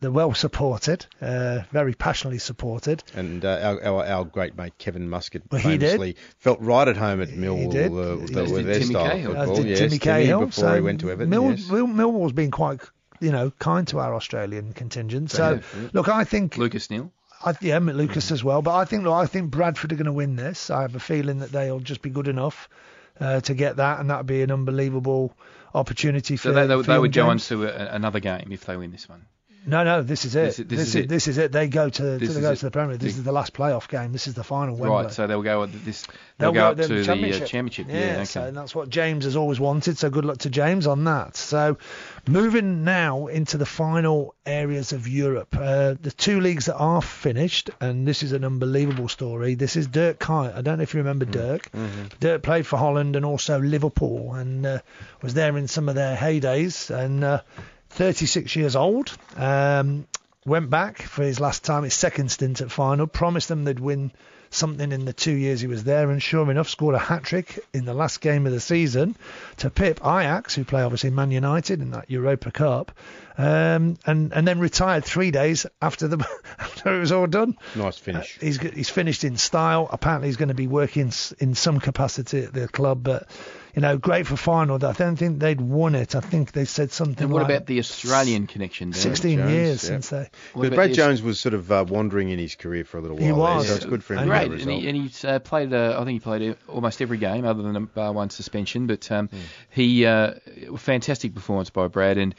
they're well supported, uh, very passionately supported.
And uh, our, our our great mate Kevin Muscat
Well, he did.
famously felt right at home at Millwall
did.
uh,
He
the-
did.
with their
Timmy
style
Cahill.
of football.
did
yes,
Timmy Cahill.
before
so
he went to Everton.
Mill,
yes.
Mill, Millwall's been quite, you know, kind to our Australian contingent. So, look, I think
Lucas Neill.
I, yeah, Mick Lucas as well. But I think, look, I think Bradford are going to win this. I have a feeling that they'll just be good enough uh, to get that, and that'd be an unbelievable opportunity for.
So they, they,
for
they
young
would go on to a, another game if they win this one.
No, no, this is it.
This is- this is it.
This is it. They go to,
This
to go
it.
to the Premier. League. This is the last playoff game. This is the final. Wembley.
Right. So they'll go this.
They'll
They'll, go up to the uh,
championship.
championship.
Yeah,
Yeah. okay.
so that's what James has always wanted. So good luck to James on that. So moving now into the final areas of Europe, uh, the two leagues that are finished, and this is an unbelievable story. This is Dirk Kuyt. I don't know if you remember Dirk. Dirk played for Holland and also Liverpool, and uh, was there in some of their heydays. And uh, 36 years old. Um, went back for his last time, his second stint at Feyenoord. Promised them they'd win something in the two years he was there, and sure enough, scored a hat trick in the last game of the season to pip Ajax, who play obviously Man United in that Europa Cup, um, and and then retired three days after the after it was all done.
Nice finish.
He's he's finished in style. Apparently, he's going to be working in some capacity at the club, but. You know, great for Feyenoord. I don't think they'd won it. I think they said something
And what
like
about the Australian connection? Dan?
16
Jones,
years
yeah.
since they.
What
Because Brad
the-
Jones was sort of uh, wandering in his career for a little while.
He
there,
was.
so it's good for him.
Great,
get
and, he, and he's uh, played. Uh, I think he played almost every game other than a bar one suspension. But um,
Hmm.
he uh, fantastic performance by Brad, and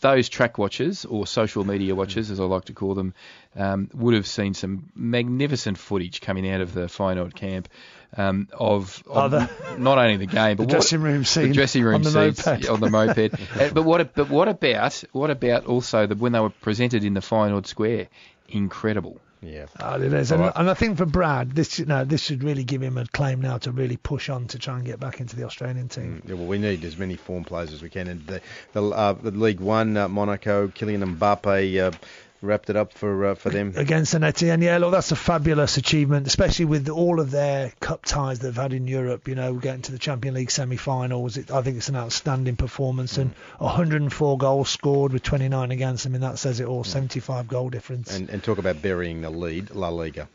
those track watchers or social media watchers, as I like to call them, um, would have seen some magnificent footage coming out of the Feyenoord camp. Um, of,
Oh, the-
not only the game, but
the
what-
dressing room scene
the dressing room
on the
seats
moped.
on the moped. Uh, but what? But what about what about also the when they were presented in the Feyenoord Square? Incredible.
Yeah.
Oh, it is. And,
right.
and I think for Brad, this you know, this should really give him a claim now to really push on to try and get back into the Australian team.
Yeah, well, we need as many form players as we can. And the, the, uh, the League One, uh, Monaco, Kylian Mbappe uh, wrapped it up for uh, for them.
Against St Etienne, yeah, look, that's a fabulous achievement, especially with all of their cup ties they've had in Europe. You know, getting to the Champions League semi-finals, it, I think it's an outstanding performance. And 104 goals scored with 29 against. I mean, that says it all. 75 goal difference.
And, and talk about burying the lead, La Liga.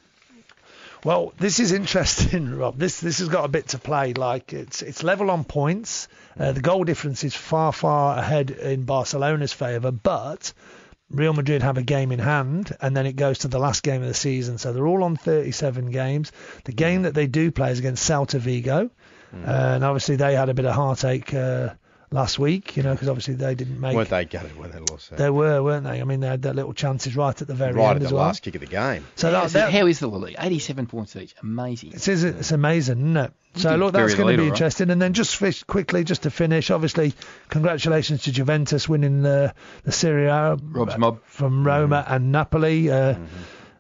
Well, this is interesting, Rob. This this has got a bit to play. Like it's it's level on points. Uh, the goal difference is far far ahead in Barcelona's favour, but Real Madrid have a game in hand, and then it goes to the last game of the season. So they're all on 37 games. The game that they do play is against Celta Vigo, uh, and obviously they had a bit of heartache uh, last week, you know, because obviously they didn't make.
Weren't they gutted when they lost that?
They were, weren't they? I mean, they had their little chances right at the very
right
end
at
as
the
well.
last kick of the game.
So
Yeah,
that,
so
that,
how is the league? 87 points each. Amazing.
It is, it's amazing, isn't it? So look, that's going to
leader,
be
right?
interesting. And then just fish, quickly, just to finish, obviously, congratulations to Juventus winning the the Serie A
Rob's mob.
from Roma and Napoli. Uh,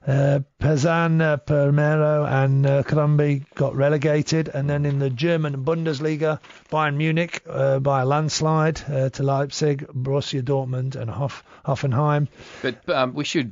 uh, uh, Palermo, and uh, Colombi got relegated, and then in the German Bundesliga, Bayern Munich uh, by a landslide uh, to Leipzig, Borussia Dortmund, and Hoff, Hoffenheim.
But um, we should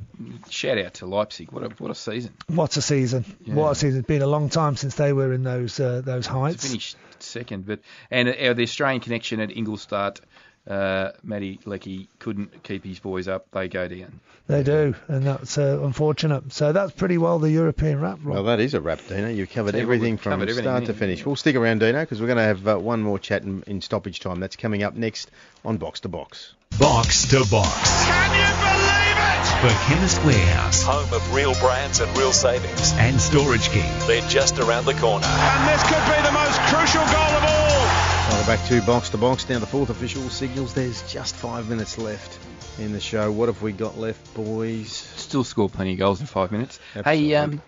shout out to Leipzig. What a what a season.
What a season!
Yeah.
What a season! It's been a long time since they were in those uh, those heights.
Finished second, but and uh, the Australian connection at Ingolstadt. Uh, Matty Leckie couldn't keep his boys up. They go down.
They do, and that's uh, unfortunate. So that's pretty well the European wrap, Rob.
Well, that is a wrap, Dino. You covered
Tell
everything from
covered everything,
start to
yeah.
finish. We'll stick around, Dino, because we're going to have uh, one more chat in, in stoppage time. That's coming up next on Box to Box.
Box to Box.
Can you believe it?
For Chemist Warehouse
Home of real brands and real savings.
and Storage King.
They're just around the corner.
And this could be the most crucial goal of all.
Back to Box to Box. Now the fourth official signals. There's just five minutes left in the show. What have we got left, boys?
Still scored plenty of goals in five minutes. Hey, um,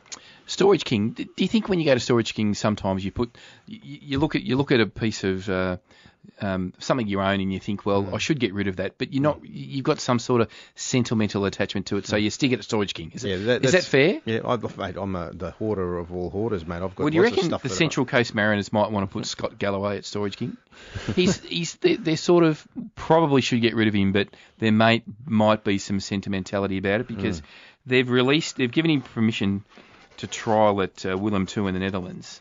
Storage King. Do you think when you go to Storage King, sometimes you put you, you look at you look at a piece of uh, um, something you own and you think, well,
Mm.
I should get rid of that, but you're not. You've got some sort of sentimental attachment to it, so you stick it at Storage King. Is, it,
Yeah,
is
that,
fair?
Yeah, I, mate, I'm a, the hoarder of all hoarders, mate. I've got
Well, do you reckon the
that I-
Central Coast Mariners might want to put Scott Galloway at Storage King? He's he's they're, they're sort of probably should get rid of him, but there may might be some sentimentality about it because
Mm.
they've released they've given him permission to trial at uh, Willem II in the Netherlands,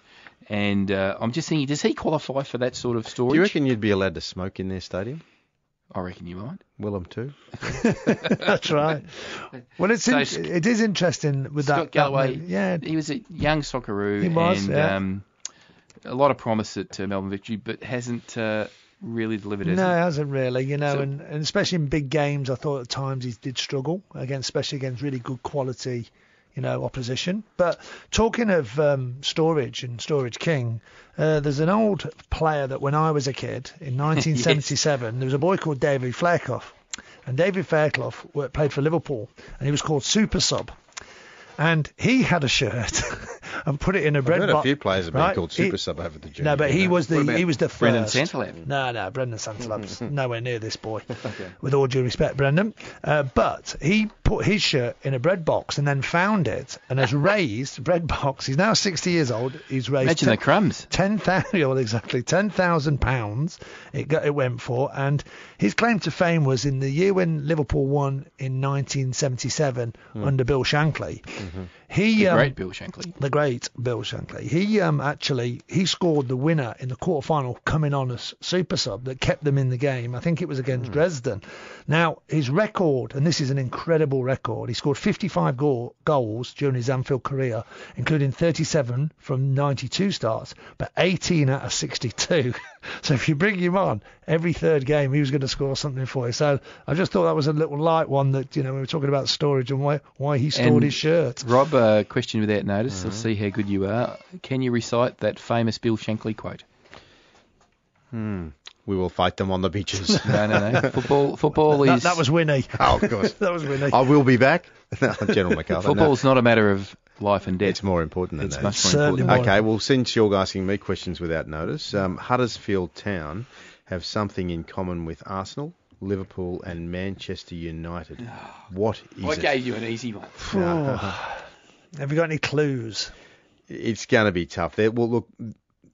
and uh, I'm just thinking, does he qualify for that sort of storage?
Do you reckon you'd be allowed to smoke in their stadium?
I reckon you might.
Willem too.
That's right. Well, it's
So
in, it is interesting with
Scott
that. that
Galloway,
move. yeah,
he was a young Socceroo
He was,
and
yeah.
um, a lot of promise at uh, Melbourne Victory, but hasn't uh, really delivered. has
No, it hasn't really, you know,
So-
and, and especially in big games, I thought at times he did struggle against, especially against really good quality, you know, opposition. But talking of um, storage and Storage King, uh, there's an old player that when I was a kid in 1977, there was a boy called David Fairclough, and David Fairclough played for Liverpool, and he was called Super Sub. And he had a shirt and put it in a
I've
bread
heard a few players have been
right?
called
He-
super sub over the journey.
no, but he was the he was the first.
Brendan Santalab?
No, no, Brendan Santalab's nowhere near this boy. With all due respect, Brendan. Uh, but he put his shirt in a bread box and then found it and has raised bread box. He's now 60 years old. He's raised
Imagine the crumbs.
ten thousand, well, exactly ten thousand pounds. It got, it went for, and his claim to fame was in the year when Liverpool won in 1977 under Bill Shankly. He
The
um,
great Bill Shankly.
the great Bill Shankly. He um, actually he scored the winner in the quarterfinal coming on as super sub that kept them in the game. I think it was against Dresden. Now his record, and this is an incredible record. He scored 55 goal, goals during his Anfield career, including 37 from 92 starts, but 18 out of 62. so if you bring him on every third game, he was going to score something for you. So I just thought that was a little light one that you know we were talking about storage and why why he stored
And
his shirt.
Rob, uh, question without notice. I'll see how good you are. Can you recite that famous Bill Shankly quote?
We will fight them on the beaches.
No, no, no. Football, football
That,
is
that was Winnie.
oh, of course.
that was Winnie.
I will be back. No, General MacArthur. no.
football's not a matter of life and death.
It's more important than
It's
that.
much more important.
more.
Okay, well, since you're asking me questions without notice, um, Huddersfield Town have something in common with Arsenal, Liverpool, and Manchester United. What is it?
I
it?
gave you an easy one.
Have you got any clues?
It's going to be tough. They're, well, look,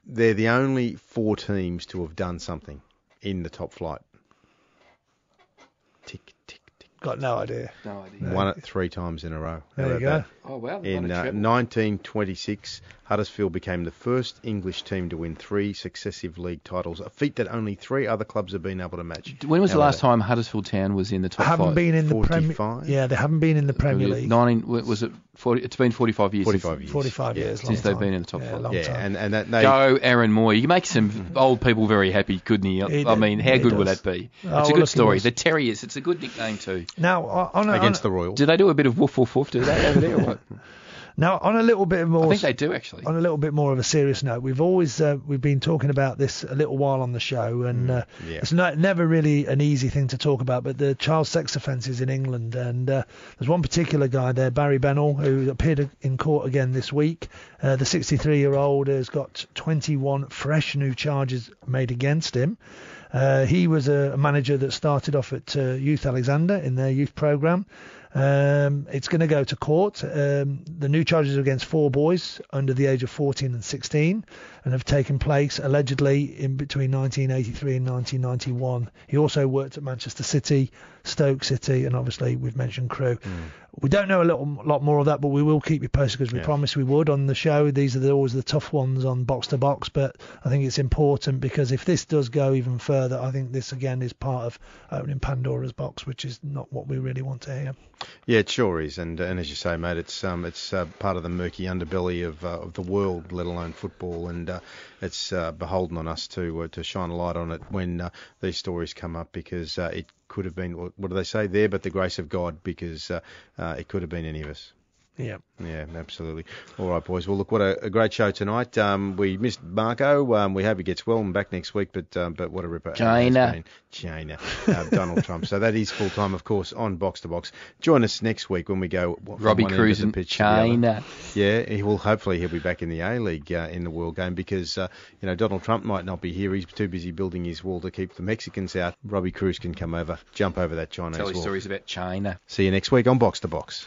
they're the only four teams to have done something in the top flight. Tick, tick, tick.
Got no idea.
No idea.
Won it three times in a row. How
There you go.
that?
Oh well.
In uh, 1926, Huddersfield became the first English team to win three successive league titles, a feat that only three other clubs have been able to match.
when was
How
the last time Huddersfield Town was in the top
haven't
five?
been in the Premier.
45?
Yeah, they haven't been in the Premier League.
19, was it 40, it's been 45 years
45 years.
45
Yeah.
years.
since
long
they've
time.
been in the top
yeah,
five.
long
Yeah,
time.
and, and that they
Go Aaron Mooy. You make some old people very happy, couldn't you?
He
I mean, how
he
good would that be?
Oh,
it's
well,
a good story.
was.
The Terriers. It's a good nickname too.
now on a,
against
on
the Royals.
Do they do a bit of woof woof woof? Do they over there? Or what?
now on a little bit more.
I think they do actually.
on a little bit more of a serious note, we've always uh, we've been talking about this a little while on the show, and uh,
yeah.
it's not never really an easy thing to talk about. But the child sex offences in England, and uh, there's one particular guy there, Barry Bennell, who appeared in court again this week. Uh, the 63-year-old has got 21 fresh new charges made against him. Uh, he was a, a manager that started off at uh, Youth Alexander in their youth program. Um, it's going to go to court. Um, the new charges are against four boys under the age of 14 and 16 and have taken place allegedly in between 1983 and 1991. He also worked at Manchester City, Stoke City, and obviously we've mentioned Crewe. We don't know a little lot more of that, but we will keep you posted because we
Yeah.
promised we would on the show. These are the, always the tough ones on box to box, but I think it's important because if this does go even further, I think this again is part of opening Pandora's box, which is not what we really want to hear.
Yeah, it sure is, and and as you say, mate, it's um it's uh, part of the murky underbelly of uh, of the world, let alone football, and uh, it's uh, beholden on us to uh, to shine a light on it when uh, these stories come up because uh, it could have been what do they say there, but the grace of God because uh, uh, it could have been any of us.
Yeah.
Yeah, absolutely. All right, boys. Well, look, what a, a great show tonight. Um, we missed Marco. Um, we hope he gets well and back next week. But um, but what a ripper.
China.
China. Uh, Donald Trump. So that is full time, of course, on Box to Box. Join us next week when we go. from
Robbie
one end of
Kruse
the
in
pitch to the other.
China.
Yeah, he will. Hopefully, he'll be back in the A League uh, in the World Game because uh, you know Donald Trump might not be here. He's too busy building his wall to keep the Mexicans out. Robbie Kruse can come over, jump over that Chinese
Tell his
wall.
stories about China.
See you next week on Box to Box.